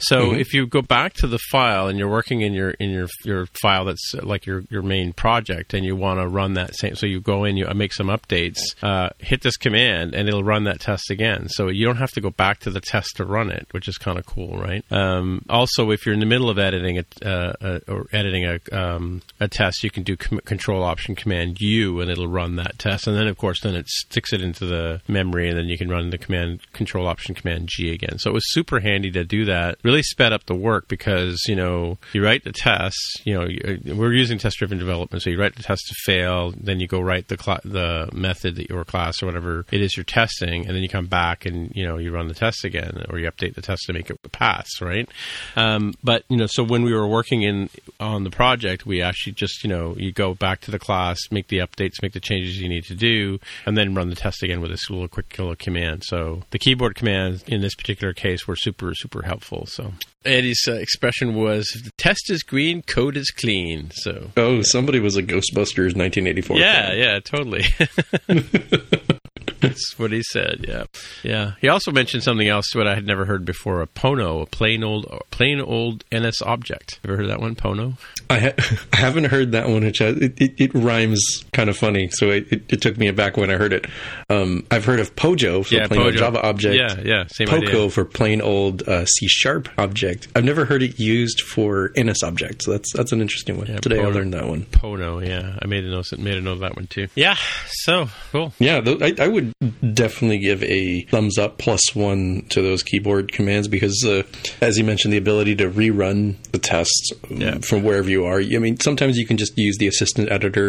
So if you go back to the file and you're working in your in your your file that's uh, like your your main project, and you want to run that same, so you go in, you uh, make some updates, uh, hit this command, and it'll run that test again. So you don't have to go back to the test to run it, which is kind of cool, right? Um, also, if you're in the middle of editing a, uh, a or editing a um, a test, you can do com- Control Option Command U, and it'll run that test. And then, of course, then it sticks it into the memory, and then you can run the command Control Option Command G again. So it was super handy to do that. Really sped up the work because you know you write the test. You know we're using test-driven development, so you write the test to fail, then you go write the cla the method that your class or whatever it is you're testing, and then you come back and you know you run the test again, or you update the test to make it pass, right? Um, but you know, so when we were working in on the project, we actually just you know you go back to the class, make the updates, make the changes you need to do, and then run the test again with this little quick little command. So the keyboard commands in this particular case were super super helpful. So Eddie's uh, expression was, "If the test is green, code is clean." So Oh, somebody was a Ghostbusters 1984. yeah, fan. yeah, totally. That's what he said. Yeah, yeah. He also mentioned something else what I had never heard before: a Pono, a plain old, plain old NS object. Ever heard that one? Pono. I, ha- I haven't heard that one. Which has, it, it, it rhymes kind of funny, so it, it, it took me aback when I heard it. Um, I've heard of Pojo for Yeah, plain old Java object. Yeah, yeah, same Poco idea. for plain old uh, C sharp object. I've never heard it used for NS object, so that's that's an interesting one. Today I learned that one. Pono. Yeah, I made a note. Made a note of that one too. Yeah. So cool. Yeah, th- I, I would definitely give a thumbs up plus one to those keyboard commands because, uh, as you mentioned, the ability to rerun the tests um, Yeah. from wherever you are. I mean, sometimes you can just use the assistant editor,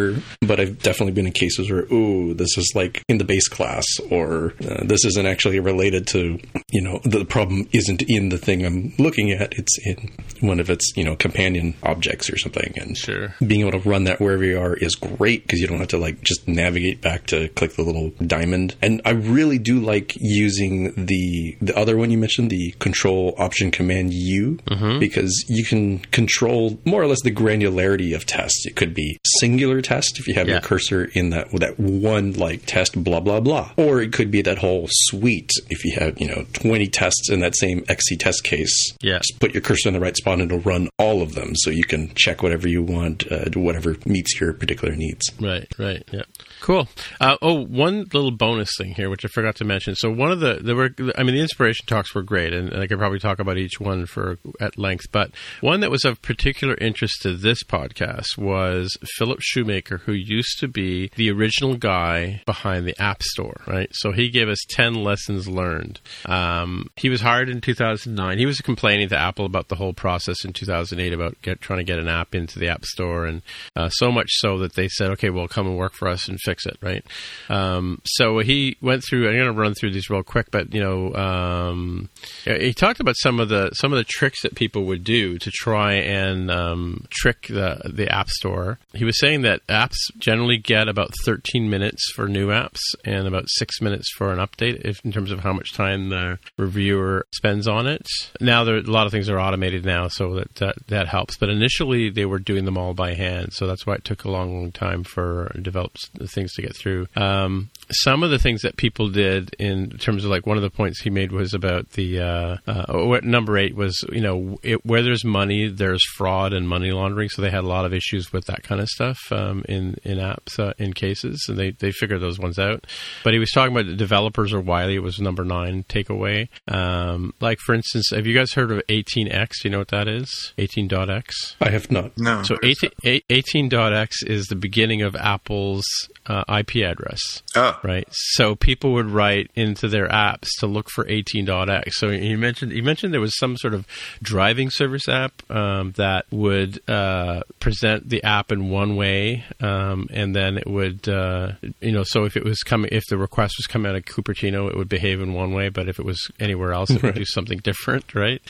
but I've definitely been in cases where, ooh, this is like in the base class, or uh, this isn't actually related to, you know, the problem isn't in the thing I'm looking at. It's in one of its, you know, companion objects or something. And Sure. being able to run that wherever you are is great because you don't have to like just navigate back to click the little diamond. And I really do like using the the other one you mentioned, the control option command U, because you can control more or less the granularity of tests. It could be singular test if you have Yeah. your cursor in that that one like test blah blah blah, or it could be that whole suite if you have you know twenty tests in that same XC test case. Yeah. Just put your cursor in the right spot and it'll run all of them, so you can check whatever you want, uh, whatever meets your particular needs. Right, right, yeah. Cool. Uh, oh, one little bonus thing here, which I forgot to mention. So one of the there were, I mean, the inspiration talks were great, and, and I could probably talk about each one for at length. But one that was of particular interest to this podcast was Phillip Shoemaker, who used to be the original guy behind the App Store. Right. So he gave us ten lessons learned. Um, he was hired in 2009. He was complaining to Apple about the whole process in 2008 about get, trying to get an app into the App Store, and uh, so much so that they said, "Okay, well, come and work for us and fix it." Right. Um, so he went through. I'm going to run through these real quick, but you know, um, he talked about some of the some of the tricks that people would do to try and um, trick the the App Store. He was saying that apps generally get about 13 minutes for new apps and about six minutes for an update, if in terms of how much time the reviewer spends on it. Now, there a lot of things are automated now, so that that, that helps. But initially, they were doing them all by hand, so that's why it took a long, long time for developed things to get through. Um, some of the things that people did in terms of like one of the points he made was about the uh, uh, number eight was you know it, where there's money there's fraud and money laundering. So they had a lot of issues with that kind of stuff um, in in apps uh, in cases. And they they figured those ones out. But he was talking about the developers are wily it was number nine takeaway. Um, like for instance have you guys heard of 18x do you know what that is? 18.x I have not. No. so 18, 18.x is the beginning of Apple's uh, IP address. Oh, right? So people would write into their apps to look for 18.x. So you mentioned you mentioned there was some sort of driving service app um, that would uh, present the app in one way, um, and then it would uh, you know so if it was coming if the request was coming out of Cupertino, it would behave in one way, but if it was anywhere else, it would do something different, right?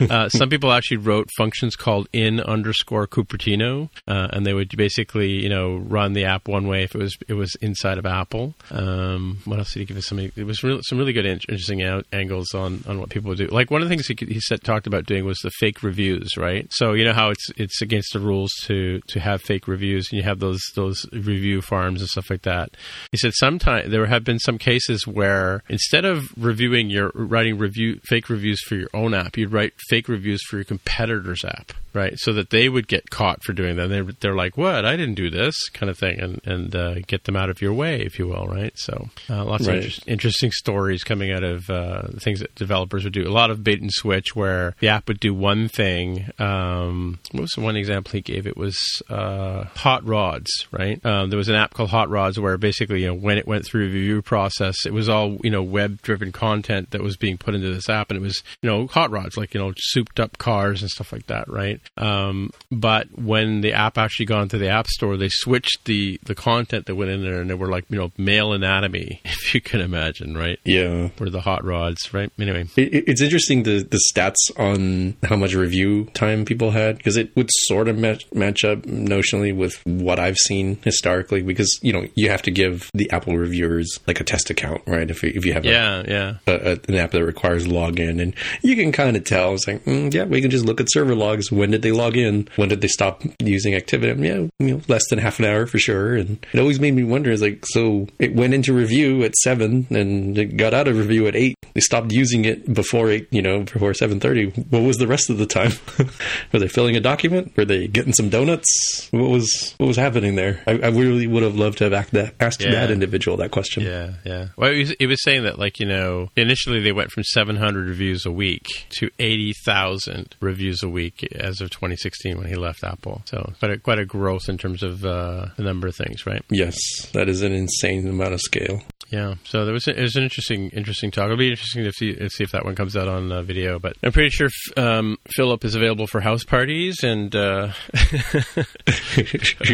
Uh, some people actually wrote functions called in underscore Cupertino, uh, and they would basically you know run the app one way if it was it was inside of Apple. Um, what else did he give us? Some it was some really good in- interesting out- angles on, on what people would do. Like one of the things he, could- he said talked about doing was the fake reviews, right? So you know how it's it's against the rules to to have fake reviews, and you have those those review farms and stuff like that. He said sometimes there have been some cases where instead of reviewing your writing review fake reviews for your own app, you'd write fake reviews for your competitor's app, right? So that they would get caught for doing that. They're, they're like, "What? I didn't do this," kind of thing, and and uh, get them out of your way, if you will, right? So uh, lots Right. of inter- interesting stories coming out of uh, things that developers would do. A lot of bait and switch where the app would do one thing. Um, what was the one example he gave? It was uh, Hot Rods, right? Um, there was an app called Hot Rods where basically, you know, when it went through the review process, it was all you know web-driven content that was being put into this app, and it was you know hot rods like you know souped-up cars and stuff like that, right? Um, but when the app actually got into the app store, they switched the the content that went in there, and they were like you know male anatomy, if you can imagine, right? yeah Were the hot rods, right? Anyway, It, it- it's interesting the, the stats on how much review time people had because it would sort of match, match up notionally with what I've seen historically because you know you have to give the Apple reviewers like a test account right if you, if you have a, yeah, yeah. a, a, an app that requires login and you can kind of tell it's like mm, yeah we can just look at server logs when did they log in when did they stop using activity yeah you know less than half an hour for sure and it always made me wonder is like so it went into review at seven and it got out of review at eight they stopped using it before eight you know before 7.30 what was the rest of the time were they filling a document were they getting some donuts what was what was happening there i, I really would have loved to have asked that, asked Yeah. that individual that question Yeah, yeah. Well, he was, he was saying that, like, you know, initially they went from 700 reviews a week to 80,000 reviews a week as of 2016 when he left Apple. So quite a, quite a growth in terms of uh, the number of things, right? yes that is an insane amount of scale Yeah. So there was a, it was an interesting interesting talk. It'll be interesting to see, see if that one comes out on uh, video. But I'm pretty sure um, Philip is available for house parties and uh,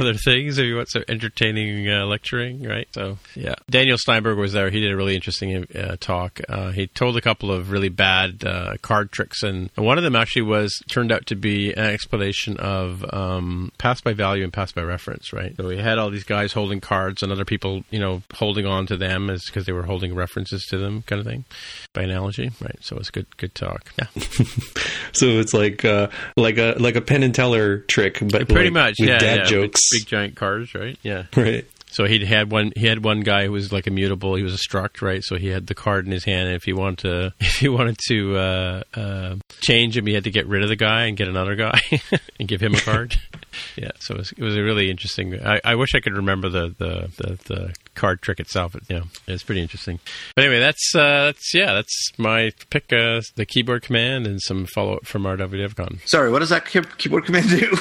other things if you want some entertaining uh, lecturing, right? So yeah, Daniel Steinberg was there. He did a really interesting uh, talk. Uh, he told a couple of really bad uh, card tricks, and, one of them actually was turned out to be an explanation of um, pass by value and pass by reference, right? So we had all these guys holding cards and other people, you know, holding on to them as because they were holding references to them, kind of thing, by analogy, right? So it's good, good talk. Yeah, So it's like uh, like a like a Penn and Teller trick, but pretty like much. with yeah, dad yeah, jokes, big, big giant cars, right? Yeah. right? So he had one. He had one guy who was like immutable. He was a struct, right? So he had the card in his hand, and if he wanted to, if he wanted to uh, uh, change him, he had to get rid of the guy and get another guy and give him a card. yeah. So it was, it was a really interesting. I, I wish I could remember the the, the, the card trick itself. It, you know, it's pretty interesting. But anyway, that's uh, that's yeah, that's my pick. Uh, the keyboard command and some follow up from RWDevCon. sorry. What does that key- keyboard command do?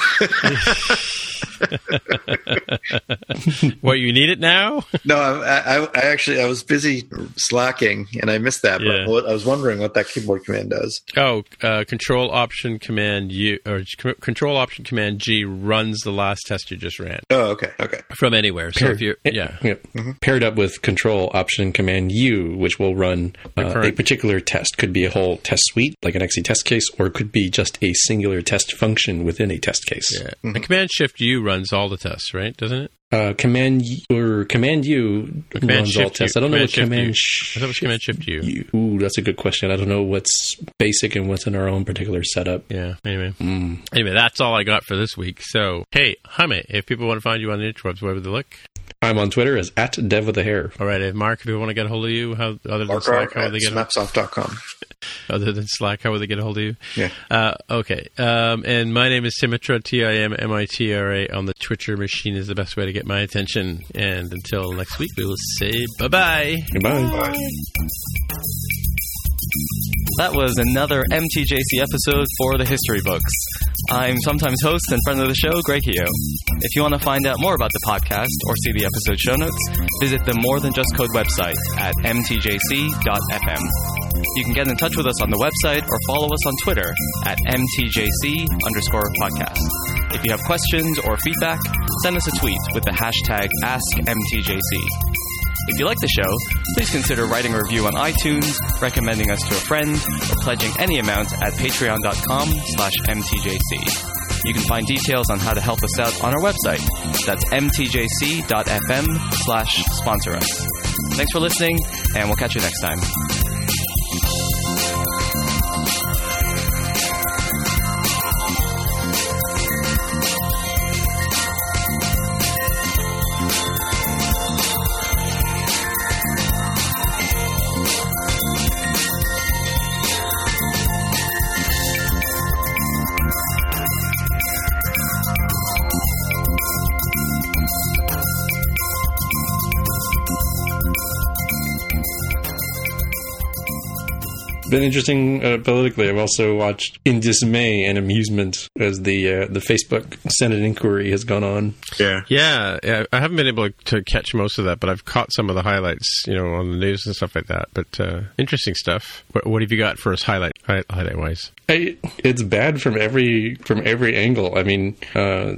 what you need it now? no, I, I, I actually I was busy slacking and I missed that. Yeah. But I was wondering what that keyboard command does. Oh, uh, Control Option Command U or c- Control Option Command G runs the last test you just ran Oh, okay, okay. from anywhere. So if you, yeah, Yep. Paired up with Control Option Command U, which will run uh, a particular test. Could be a whole test suite, like an XC test case, or it could be just a singular test function within a test case. yeah. And Command Shift U runs all the tests, right? Doesn't it? Uh, command or Command U Command runs all tests. U. I don't know what Command Command Shift U. I thought it was Command Shift U. U. Ooh, that's a good question. I don't know what's basic and what's in our own particular setup. Yeah. Anyway, anyway, that's all I got for this week. So, hey, Jaime, if people want to find you on the interwebs, where would they look? I'm on Twitter as at Dev with a hair. All right, Mark, if you want to get a hold of you, how other than Mark Slack, how at would they get snapsoft.com. other than Slack, how would they get a hold of you? Yeah. Uh, okay. Um, and my name is Timitra, T I M M I T R A. On the Twitter machine is the best way to get my attention. And until next week, we will say bye bye. That was another MTJC episode for the history books. I'm sometimes host and friend of the show, Greg Heo. If you want to find out more about the podcast or see the episode show notes, visit the More Than Just Code website at mtjc.fm. You can get in touch with us on the website or follow us on Twitter at mtjc underscore podcast. If you have questions or feedback, send us a tweet with the hashtag AskMTJC. If you like the show, please consider writing a review on iTunes, recommending us to a friend, or pledging any amount at patreon.com slash mtjc. You can find details on how to help us out on our website. That's mtjc.fm slash sponsor us. Thanks for listening, and we'll catch you next time. Been interesting uh, politically. I've also watched in dismay and amusement as the uh, the Facebook Senate inquiry has gone on. Yeah. Yeah, yeah, I haven't been able to catch most of that, but I've caught some of the highlights, you know, on the news and stuff like that. But uh, interesting stuff. What, what have you got for us, highlight hi- highlight wise? I, it's bad from every from every angle. I mean, uh,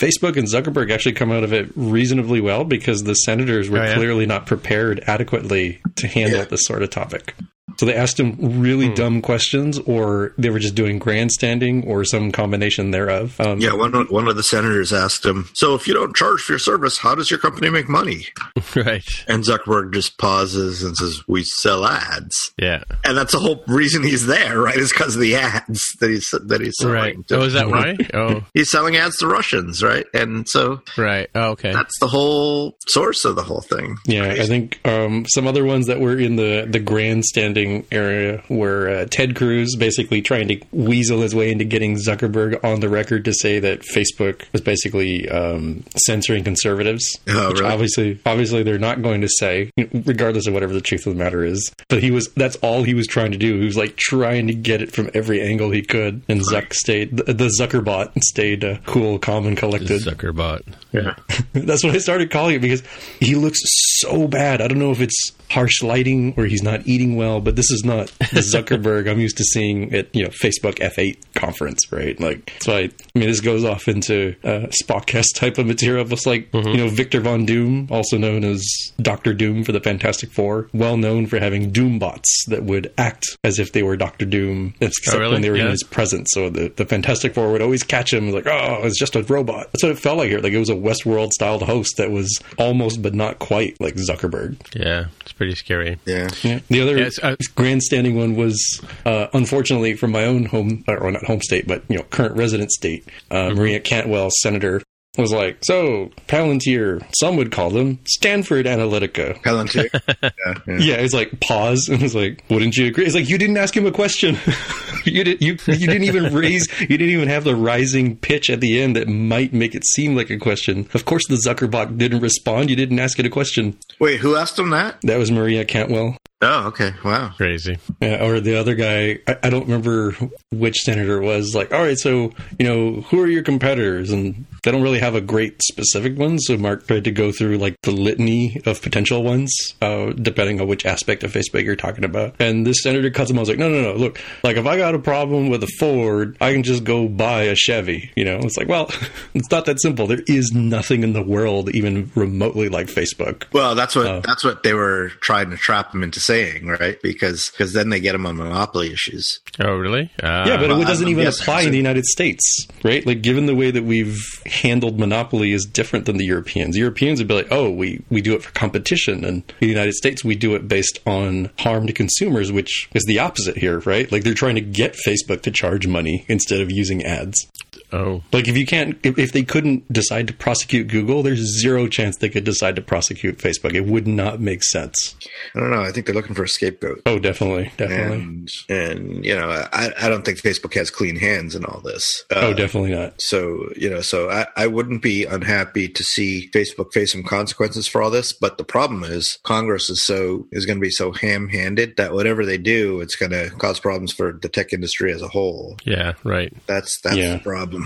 Facebook and Zuckerberg actually come out of it reasonably well because the senators were Oh, yeah? clearly not prepared adequately to handle Yeah. this sort of topic. So they asked him really dumb questions, or they were just doing grandstanding, or some combination thereof. Um, Yeah, one of, one of the senators asked him, "So if you don't charge for your service, how does your company make money?" right. And Zuckerberg just pauses and says, "We sell ads." Yeah. And that's the whole reason he's there, right? Is because of the ads that he's that he's selling. Right. to- Oh, is that why? Oh, He's selling ads to Russians, right? And so right. Oh, okay. that's the whole source of the whole thing. Yeah, I think um, some other ones that were in the, the grandstanding area where uh, Ted Cruz basically trying to weasel his way into getting Zuckerberg on the record to say that Facebook was basically um, censoring conservatives. Oh, which really? obviously, obviously, they're not going to say, regardless of whatever the truth of the matter is. But he was that's all he was trying to do. He was like trying to get it from every angle he could. And Zuck stayed, the, the Zuckerbot stayed uh, cool, calm, and collected. Zuckerbot. Yeah. That's what I started calling it because he looks so bad. I don't know if it's harsh lighting or he's not eating well, but this is not Zuckerberg I'm used to seeing at you know Facebook F8 conference, right? Like, so I, I mean, this goes off into uh, Spockcast type of material. It's like you know Victor Von Doom, also known as Doctor Doom for the Fantastic Four, well known for having Doom bots that would act as if they were Doctor Doom, except really? when they were in his presence. So the, the Fantastic Four would always catch him like, oh, it's just a robot. That's what it felt like here. Like it was a Westworld styled host that was almost but not quite like Zuckerberg. Yeah, it's pretty scary. Yeah. Yeah. The other Yeah, uh, grandstanding one was, uh, unfortunately, from my own home, or not home state, but you know, current resident state. Uh, Maria Cantwell, senator, was like, so Palantir, some would call them Stanford Analytica. Palantir. yeah, yeah. Yeah, it's like pause and it's like, wouldn't you agree? It's like you didn't ask him a question. you did you you didn't even raise you didn't even have the rising pitch at the end that might make it seem like a question. Of course the Zuckerbot didn't respond. You didn't ask it a question. Wait, who asked him that? That was Maria Cantwell. Oh, okay. Wow. Crazy. Yeah, or the other guy, I, I don't remember which senator it was. Like, all right, so you know, who are your competitors? And they don't really have a great specific one. So Mark tried to go through like the litany of potential ones, uh, depending on which aspect of Facebook you're talking about. And this senator cuts him. I was like, no, no, no. Look, like if I got a problem with a Ford, I can just go buy a Chevy. You know, it's like, well, it's not that simple. There is nothing in the world even remotely like Facebook. Well, that's what Oh. that's what they were trying to trap him into saying, right? Because because then they get them on monopoly issues. Oh, really? Uh, Yeah, but well, it doesn't I'm even guessing apply in the United States, right? Like, given the way that we've handled monopoly is different than the Europeans. Europeans would be like, oh, we, we do it for competition. And in the United States, we do it based on harm to consumers, which is the opposite here, right? Like, they're trying to get Facebook to charge money instead of using ads. Oh, Like if you can't, if, if they couldn't decide to prosecute Google, there's zero chance they could decide to prosecute Facebook. It would not make sense. I don't know. I think they're looking for a scapegoat. Oh, definitely, definitely. And, and you know, I, I don't think Facebook has clean hands in all this. oh, Uh, definitely not. So, you know, so I, I wouldn't be unhappy to see Facebook face some consequences for all this. But the problem is Congress is so, is going to be so ham handed that whatever they do, it's going to cause problems for the tech industry as a whole. yeah, right. That's, that's Yeah. the problem.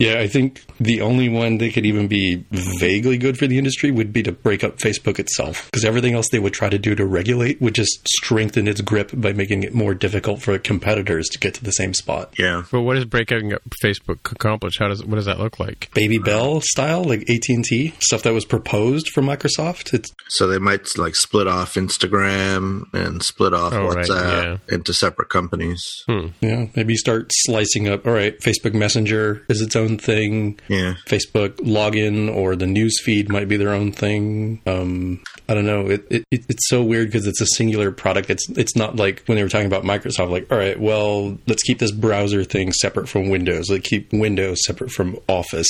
Yeah, I think the only one that could even be vaguely good for the industry would be to break up Facebook itself. Because everything else they would try to do to regulate would just strengthen its grip by making it more difficult for competitors to get to the same spot. Yeah. But what does breaking up Facebook accomplish? How does what does that look like? Baby Bell style, like AT and T stuff that was proposed for Microsoft. It's So they might like split off Instagram and split off Oh, right, WhatsApp into separate companies. Hmm. yeah, maybe start slicing up. All right, Facebook Messenger is its own thing. Yeah. Facebook login or the news feed might be their own thing. Um, I don't know. It, it, it- it's so weird because it's a singular product. It's it's not like when they were talking about Microsoft. Like, all right, well, let's keep this browser thing separate from Windows. Like, keep Windows separate from Office.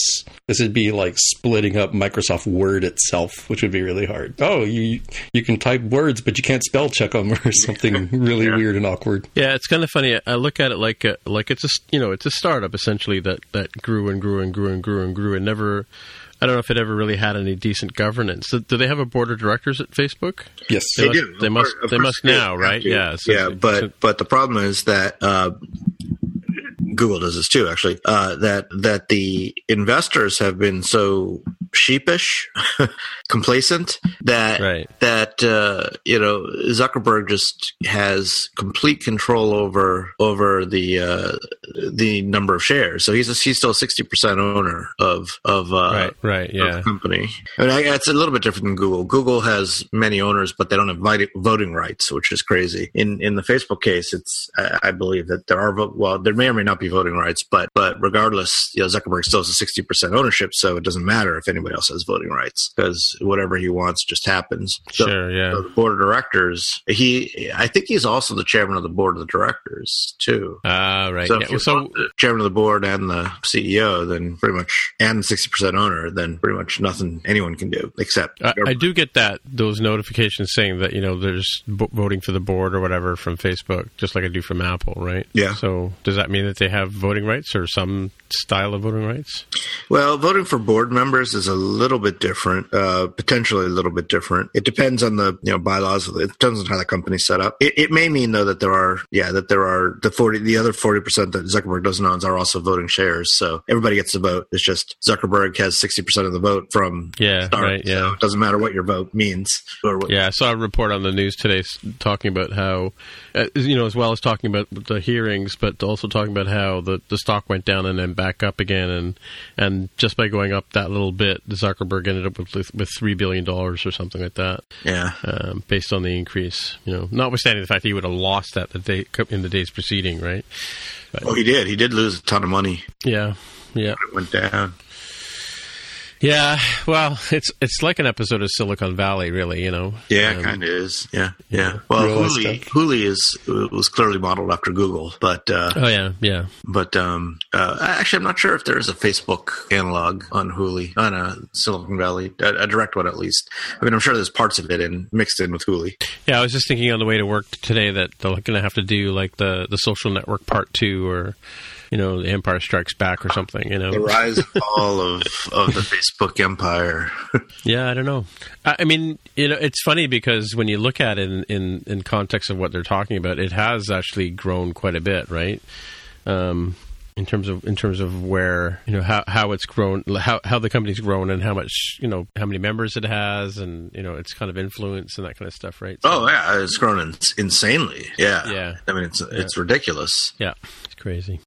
This would be like splitting up Microsoft Word itself, which would be really hard. Oh, you you can type words, but you can't spell check them or something really weird and awkward. Yeah, it's kind of funny. I look at it like a, like it's a s- you know it's a startup essentially that that grew and grew and grew and grew and grew and never. I don't know if it ever really had any decent governance. Do, do they have a board of directors at Facebook? Yes. They They must- do. they must- course- of they must now, right? to. Yeah, so- yeah. so- But so- but the problem is that uh, Google does this too. Actually, uh, that that the investors have been so sheepish, complacent that Right. that uh, you know Zuckerberg just has complete control over over the uh, the number of shares. So he's a, he's still sixty percent owner of of uh, right, right, of yeah. the company. I mean, I, it's a little bit different than Google. Google has many owners, but they don't have voti- voting rights, which is crazy. In in the Facebook case, it's I, I believe that there are well, there may or may not be voting rights, but but regardless, you know, Zuckerberg still has a sixty percent ownership, so it doesn't matter if anybody else has voting rights because whatever he wants just happens. So, Sure, yeah. so the board of directors, he I think he's also the chairman of the board of the directors too. Ah, right. So yeah. So the chairman of the board and the CEO, then pretty much, and sixty percent owner, then pretty much nothing anyone can do except. I, I do get that those notifications saying that you know there's b- voting for the board or whatever from Facebook, just like I do from Apple, right? Yeah. So does that mean that they have voting rights or some style of voting rights? Well, voting for board members is a little bit different, uh, potentially a little bit different. It depends on the you know bylaws. It depends on how the company's set up. It, it may mean though that there are yeah that there are the forty the other forty percent that Zuckerberg doesn't own are also voting shares. So everybody gets to vote. It's just Zuckerberg has sixty percent of the vote from Yeah, start. right, yeah. So it doesn't matter what your vote means or what. Yeah, I saw a report on the news today talking about how, uh, you know, as well as talking about the hearings, but also talking about how the, the stock went down and then back up again, and and just by going up that little bit, Zuckerberg ended up with with three billion dollars or something like that, Yeah. um, based on the increase. You know, notwithstanding the fact that he would have lost that the day in the days preceding, right? Oh, he did. He did lose a ton of money. Yeah, yeah. It went down. Yeah, well, it's it's like an episode of Silicon Valley, really. You know. Yeah, Um, kind of is. Yeah, yeah. Well, stuff. Hooli is was clearly modeled after Google, but uh, Oh yeah, yeah. but um, uh, actually, I'm not sure if there is a Facebook analog on Hooli on a Silicon Valley, a, a direct one at least. I mean, I'm sure there's parts of it in mixed in with Hooli. Yeah, I was just thinking on the way to work today that they're going to have to do like the the social network part two, or you know, the Empire Strikes Back or something. You know, The rise and fall of of the Facebook empire. yeah, I don't know. I, I mean, you know, it's funny because when you look at it in, in in context of what they're talking about, it has actually grown quite a bit, right? Um, in terms of in terms of where you know how, how it's grown how, how the company's grown and how much you know how many members it has and you know its kind of influence and that kind of stuff right So- oh yeah, it's grown in, insanely. Yeah, Yeah. I mean, it's it's ridiculous. yeah it's crazy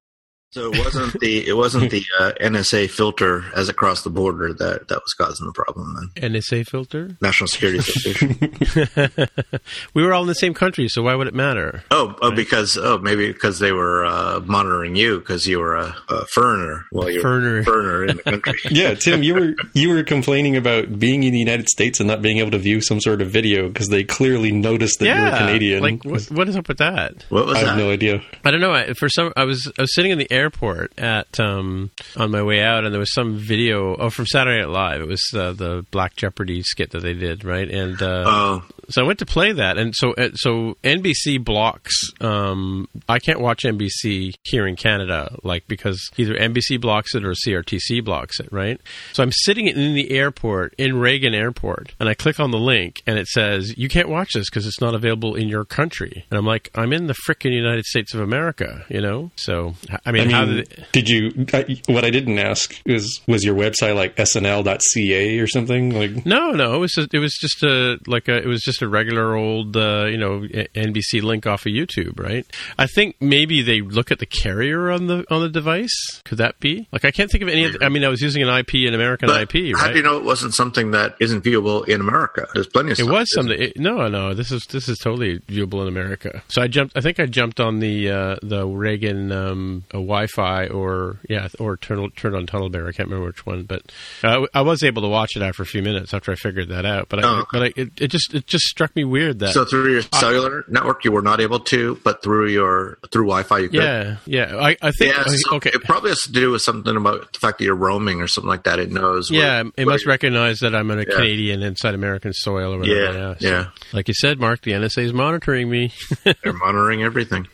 So it wasn't the it wasn't the uh, NSA filter as it crossed the border that that was causing the problem. Then NSA filter National Security Association. we were all in the same country, so why would it matter? oh, oh, because oh maybe because they were uh, monitoring you because you were a, a foreigner. Well, you were Foreigner. a foreigner in the country. Yeah, Tim, you were you were complaining about being in the United States and not being able to view some sort of video because they clearly noticed that you were Canadian. Like, what, what is up with that? What was I have no idea. I don't know. I, for some, I was I was sitting in the airport at um, on my way out, and there was some video. Oh, from Saturday Night Live. It was uh, the Black Jeopardy skit that they did, right? And uh, Oh, so I went to play that, and so uh, so NBC blocks. Um, I can't watch NBC here in Canada, like because either NBC blocks it or CRTC blocks it, right? So I'm sitting in the airport in Reagan Airport, and I click on the link, and it says you can't watch this because it's not available in your country. And I'm like, I'm in the frickin' United States of America, you know. So I mean, I how did it, did you? I, what I didn't ask is, was your website like SNL.ca or something? Like, No, no, it was just, it was just a like a it was just a regular old uh, you know NBC link off of YouTube, right? I think maybe they look at the carrier on the on the device. Could that be? Like I can't think of any. Of the, I mean, I was using an IP, an American but IP, how do you know it wasn't something that isn't viewable in America? There's plenty of It was something. It, no, no. This is this is totally viewable in America. So I jumped. I think I jumped on the uh, the Reagan um, Wi-Fi or yeah or turned turned on Tunnelbear. I can't remember which one, but uh, I was able to watch it after a few minutes after I figured that out. But I, Oh, but I, it, it just it just struck me weird that So through your cellular network, you were not able to, but through your through Wi-Fi, you could. yeah yeah. I, I think Yeah, so okay. It probably has to do with something about the fact that you're roaming or something like that. It knows. where- Yeah, it where must recognize that I'm a Yeah. Canadian inside American soil or whatever. Yeah, Yeah, So, yeah. Like you said, Mark, the NSA is monitoring me. They're monitoring everything.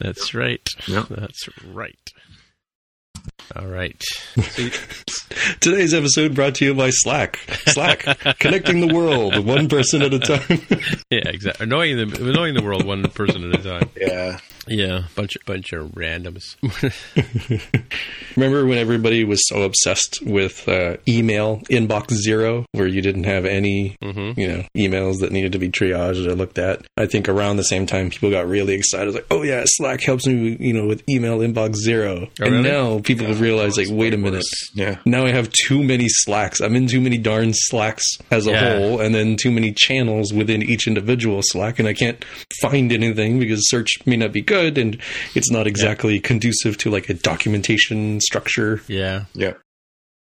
That's right. Yep. That's right. All right. today's episode brought to you by Slack. Slack, connecting the world one person at a time. Yeah, exactly. Annoying the annoying the world one person at a time. Yeah. Yeah, bunch bunch of randoms. Remember when everybody was so obsessed with uh, email inbox zero, where you didn't have any, you know, emails that needed to be triaged or looked at? I think around the same time, people got really excited, like, "Oh yeah, Slack helps me, you know, with email inbox zero. and really? now people realize, like, wait a minute, Yeah. now I have too many Slacks. I'm in too many darn Slacks as a Yeah. whole, and then too many channels within each individual Slack, and I can't find anything because search may not be good, and it's not exactly conducive to like a documentation structure. yeah. Yeah.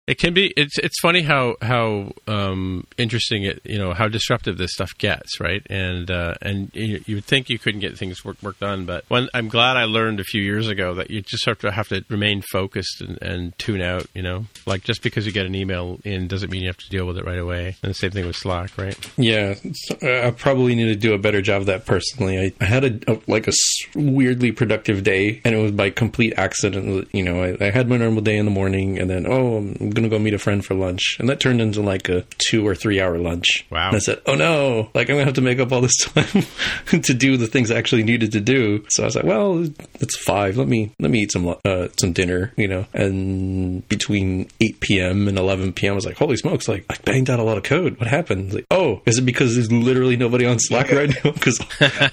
It can be. It's it's funny how how um, interesting it you know how disruptive this stuff gets, right? And uh, and you, you would think you couldn't get things work, work done, but I'm glad I learned a few years ago that you just have to have to remain focused and, and tune out. You know, like just because you get an email in doesn't mean you have to deal with it right away. And the same thing with Slack, right? Yeah, uh, I probably need to do a better job of that personally. I, I had a, a like a weirdly productive day, and it was by complete accident. You know, I, I had my normal day in the morning, and then oh, I'm gonna go meet a friend for lunch, and that turned into like a two or three hour lunch. Wow. And I said, oh no, like I'm gonna have to make up all this time to do the things I actually needed to do. So I was like, well, it's five. Let me let me eat some uh, some dinner, you know. And between 8 p.m. and 11 p.m., I was like, holy smokes, like I banged out a lot of code. What happened? Like, oh, is it because there's literally nobody on Slack right now? Because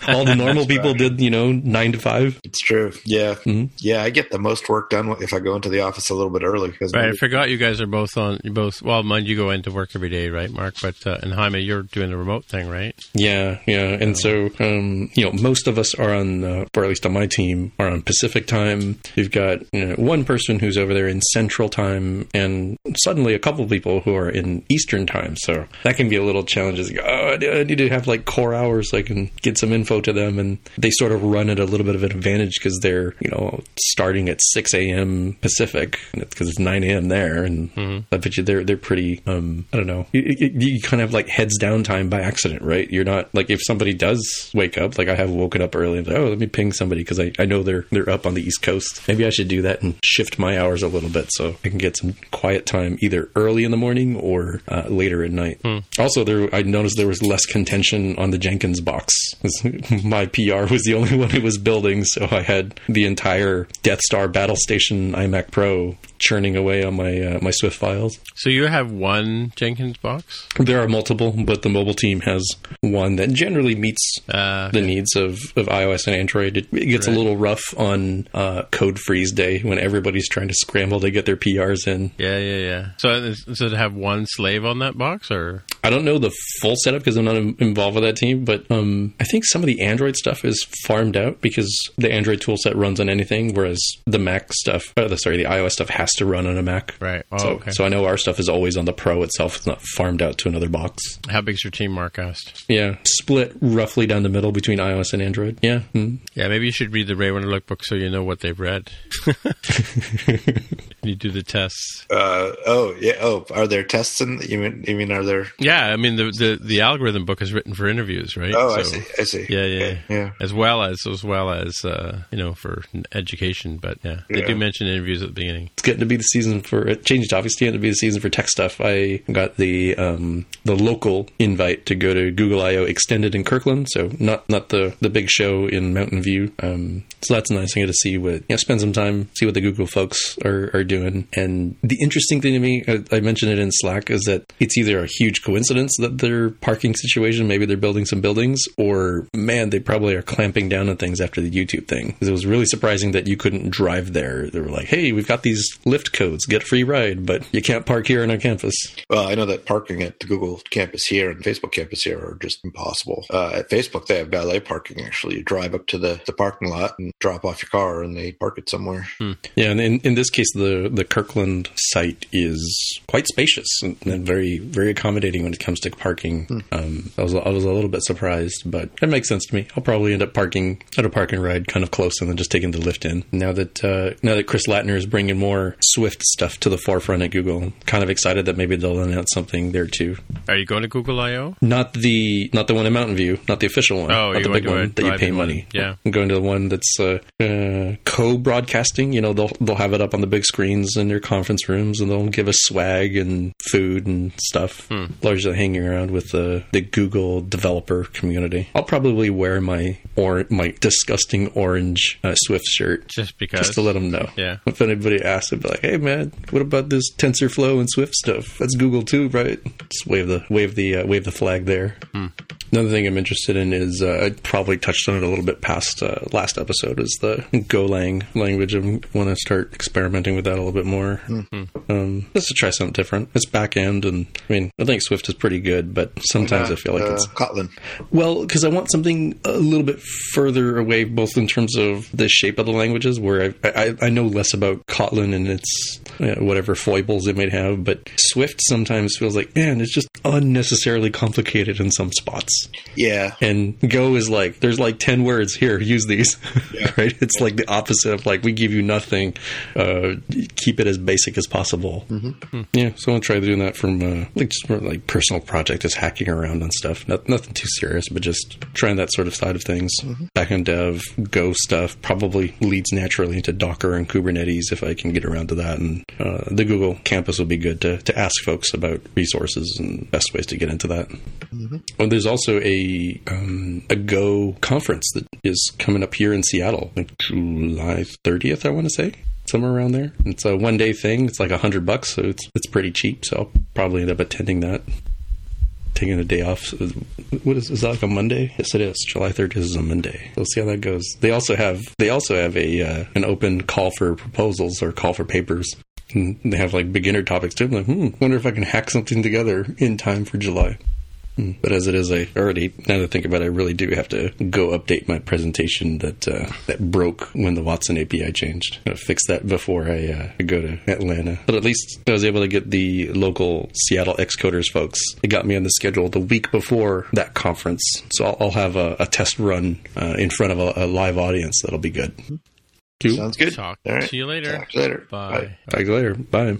all the normal people did, you know, nine to five. It's true. Yeah. Mhm. Yeah. I get the most work done if I go into the office a little bit early because Right. I forgot you guys are both on. You both. Well, mind you go into work every day, right, Mark? But uh, and Jaime, you're doing the remote thing, right? Yeah, yeah, and so um, you know, most of us are on, uh, or at least on my team, are on Pacific time. You've got you know, one person who's over there in Central time, and suddenly a couple of people who are in Eastern time. So that can be a little challenging. Oh, I need to have like core hours so I can get some info to them, and they sort of run at a little bit of an advantage because they're you know starting at six a.m. Pacific because it's nine a.m. there, and I bet you they're they're pretty. Um, I don't know. You, you, you kind of have like heads down time by accident, right? You're not like if somebody does wake up, like I have woken up early and like, oh, let me ping somebody because I, I know they're they're up on the East Coast. Maybe I should do that and shift my hours a little bit so I can get some quiet time either early in the morning or uh, later at night. Also, there I noticed there was less contention on the Jenkins box. my PR was the only one who was building, so I had the entire Death Star Battle Station iMac Pro churning away on my uh, my Swift files. So you have one Jenkins box. There are multiple, but the mobile team has one that generally meets Uh, the needs of, of iOS and Android. It, it gets a little rough on uh, code freeze day when everybody's trying to scramble to get their PRs in. yeah, yeah, yeah. So, so to have one slave on that box, or I don't know the full setup because I'm not in- involved with that team, but um, I think some of the Android stuff is farmed out because the Android toolset runs on anything, whereas the Mac stuff, uh, the, sorry, the iOS stuff has to run on a Mac. Right. Oh, So, okay. so I know our stuff is always on the Pro itself. It's not farmed out to another box. How big's your team, Mark asked? Yeah, split roughly down the middle between iOS and Android. Yeah, mm. Yeah, maybe you should read the Ray Winter book so you know what they've read. you do the tests. Uh, oh yeah. Oh, are there tests in? You mean? You mean are there? Yeah, I mean the the, the algorithm book is written for interviews, right? Oh, I see. I see. Yeah, yeah, Okay, yeah. As well as as well as uh, you know for education, but yeah, they Yeah. do mention interviews at the beginning. it's getting to be the season for it changed obviously it's getting to be the season for tech stuff i got the um the local invite to go to google io extended in kirkland so not not the the big show in mountain view um so that's nice i get to see what you know spend some time see what the google folks are are doing and the interesting thing to me I, I mentioned it in slack is that it's either a huge coincidence that their parking situation maybe they're building some buildings or man they probably are clamping down on things after the youtube thing 'Cause it was really surprising that you couldn't drive there they were like hey we've got these Lyft codes get a free ride but you can't park here on our campus Well, I know that parking at the Google campus here and Facebook campus here are just impossible. Uh, at Facebook, they have valet parking. Actually, you drive up to the, the parking lot and drop off your car, and they park it somewhere. yeah and in, in this case the the kirkland site is quite spacious and, and very very accommodating when it comes to parking um, I, was, I was a little bit surprised but it makes sense to me i'll probably end up parking at a park and ride kind of close and then just taking the Lyft in now that uh, now that chris lattner is bringing more swift stuff to the forefront at google I'm kind of excited that maybe they'll announce something there too Are you going to Google I/O? not the not the one in Mountain View, not the official one, Oh, not you the big one that you pay drive-in one. money. Yeah. I'm going to the one that's uh, uh, co-broadcasting. You know, they'll they'll have it up on the big screens in their conference rooms, and they'll give us swag and food and stuff. Hmm. Largely hanging around with the the Google developer community. I'll probably wear my or my disgusting orange uh, Swift shirt. Just because. Just to let them know. Yeah. If anybody asks, I'd be like, "Hey, man, what about this TensorFlow and Swift stuff? That's Google too, right?" Just wave the wave the uh, wave the flag there. Another thing I'm interested in is uh, I probably touched on it a little bit past uh, last episode is the Golang language. I want to start experimenting with that a little bit more. Um, just to try something different. It's back end, and I mean, I think Swift is pretty good, but sometimes I feel like uh, it's Kotlin. well, because I want something a little bit further away, both in terms of the shape of the languages, where I, I, I know less about Kotlin and its uh, whatever foibles it might have, but Swift sometimes feels like, man, it's just unnecessarily complicated in some spots. Yeah, And Go is like, there's like 10 words here, use these. Yeah. right? It's like the opposite of like, we give you nothing, uh, keep it as basic as possible. Mm-hmm. Yeah, so I'm try doing that from uh, like just more like personal project, is hacking around on stuff. Not, nothing too serious, but just trying that sort of side of things. Back end dev, Go stuff probably leads naturally into Docker and Kubernetes if I can get around to that. And uh, the Google campus will be good to, to ask folks about resources and best ways to get into that. Well, there's also a um, a Go conference that is coming up here in Seattle, like July 30th, I want to say, somewhere around there. It's a one day thing. It's like a hundred bucks, so it's it's pretty cheap. So I'll probably end up attending that. Taking a day off. What is is that like a Monday? Yes, it is. July 30th is a Monday. We'll see how that goes. They also have they also have a uh, an open call for proposals or call for papers. And they have like beginner topics too. I'm like, hmm, wonder if I can hack something together in time for July. But as it is, I already now that I think about it, I really do have to go update my presentation that uh, that broke when the Watson API changed. Gotta fix that before I uh, go to Atlanta. But at least I was able to get the local Seattle Xcoders folks. It got me on the schedule the week before that conference, so I'll, I'll have a, a test run uh, in front of a, a live audience. That'll be good. Cool. sounds good. Talk All right. to you later. Talk to you later. Bye. Talk to you later. Bye.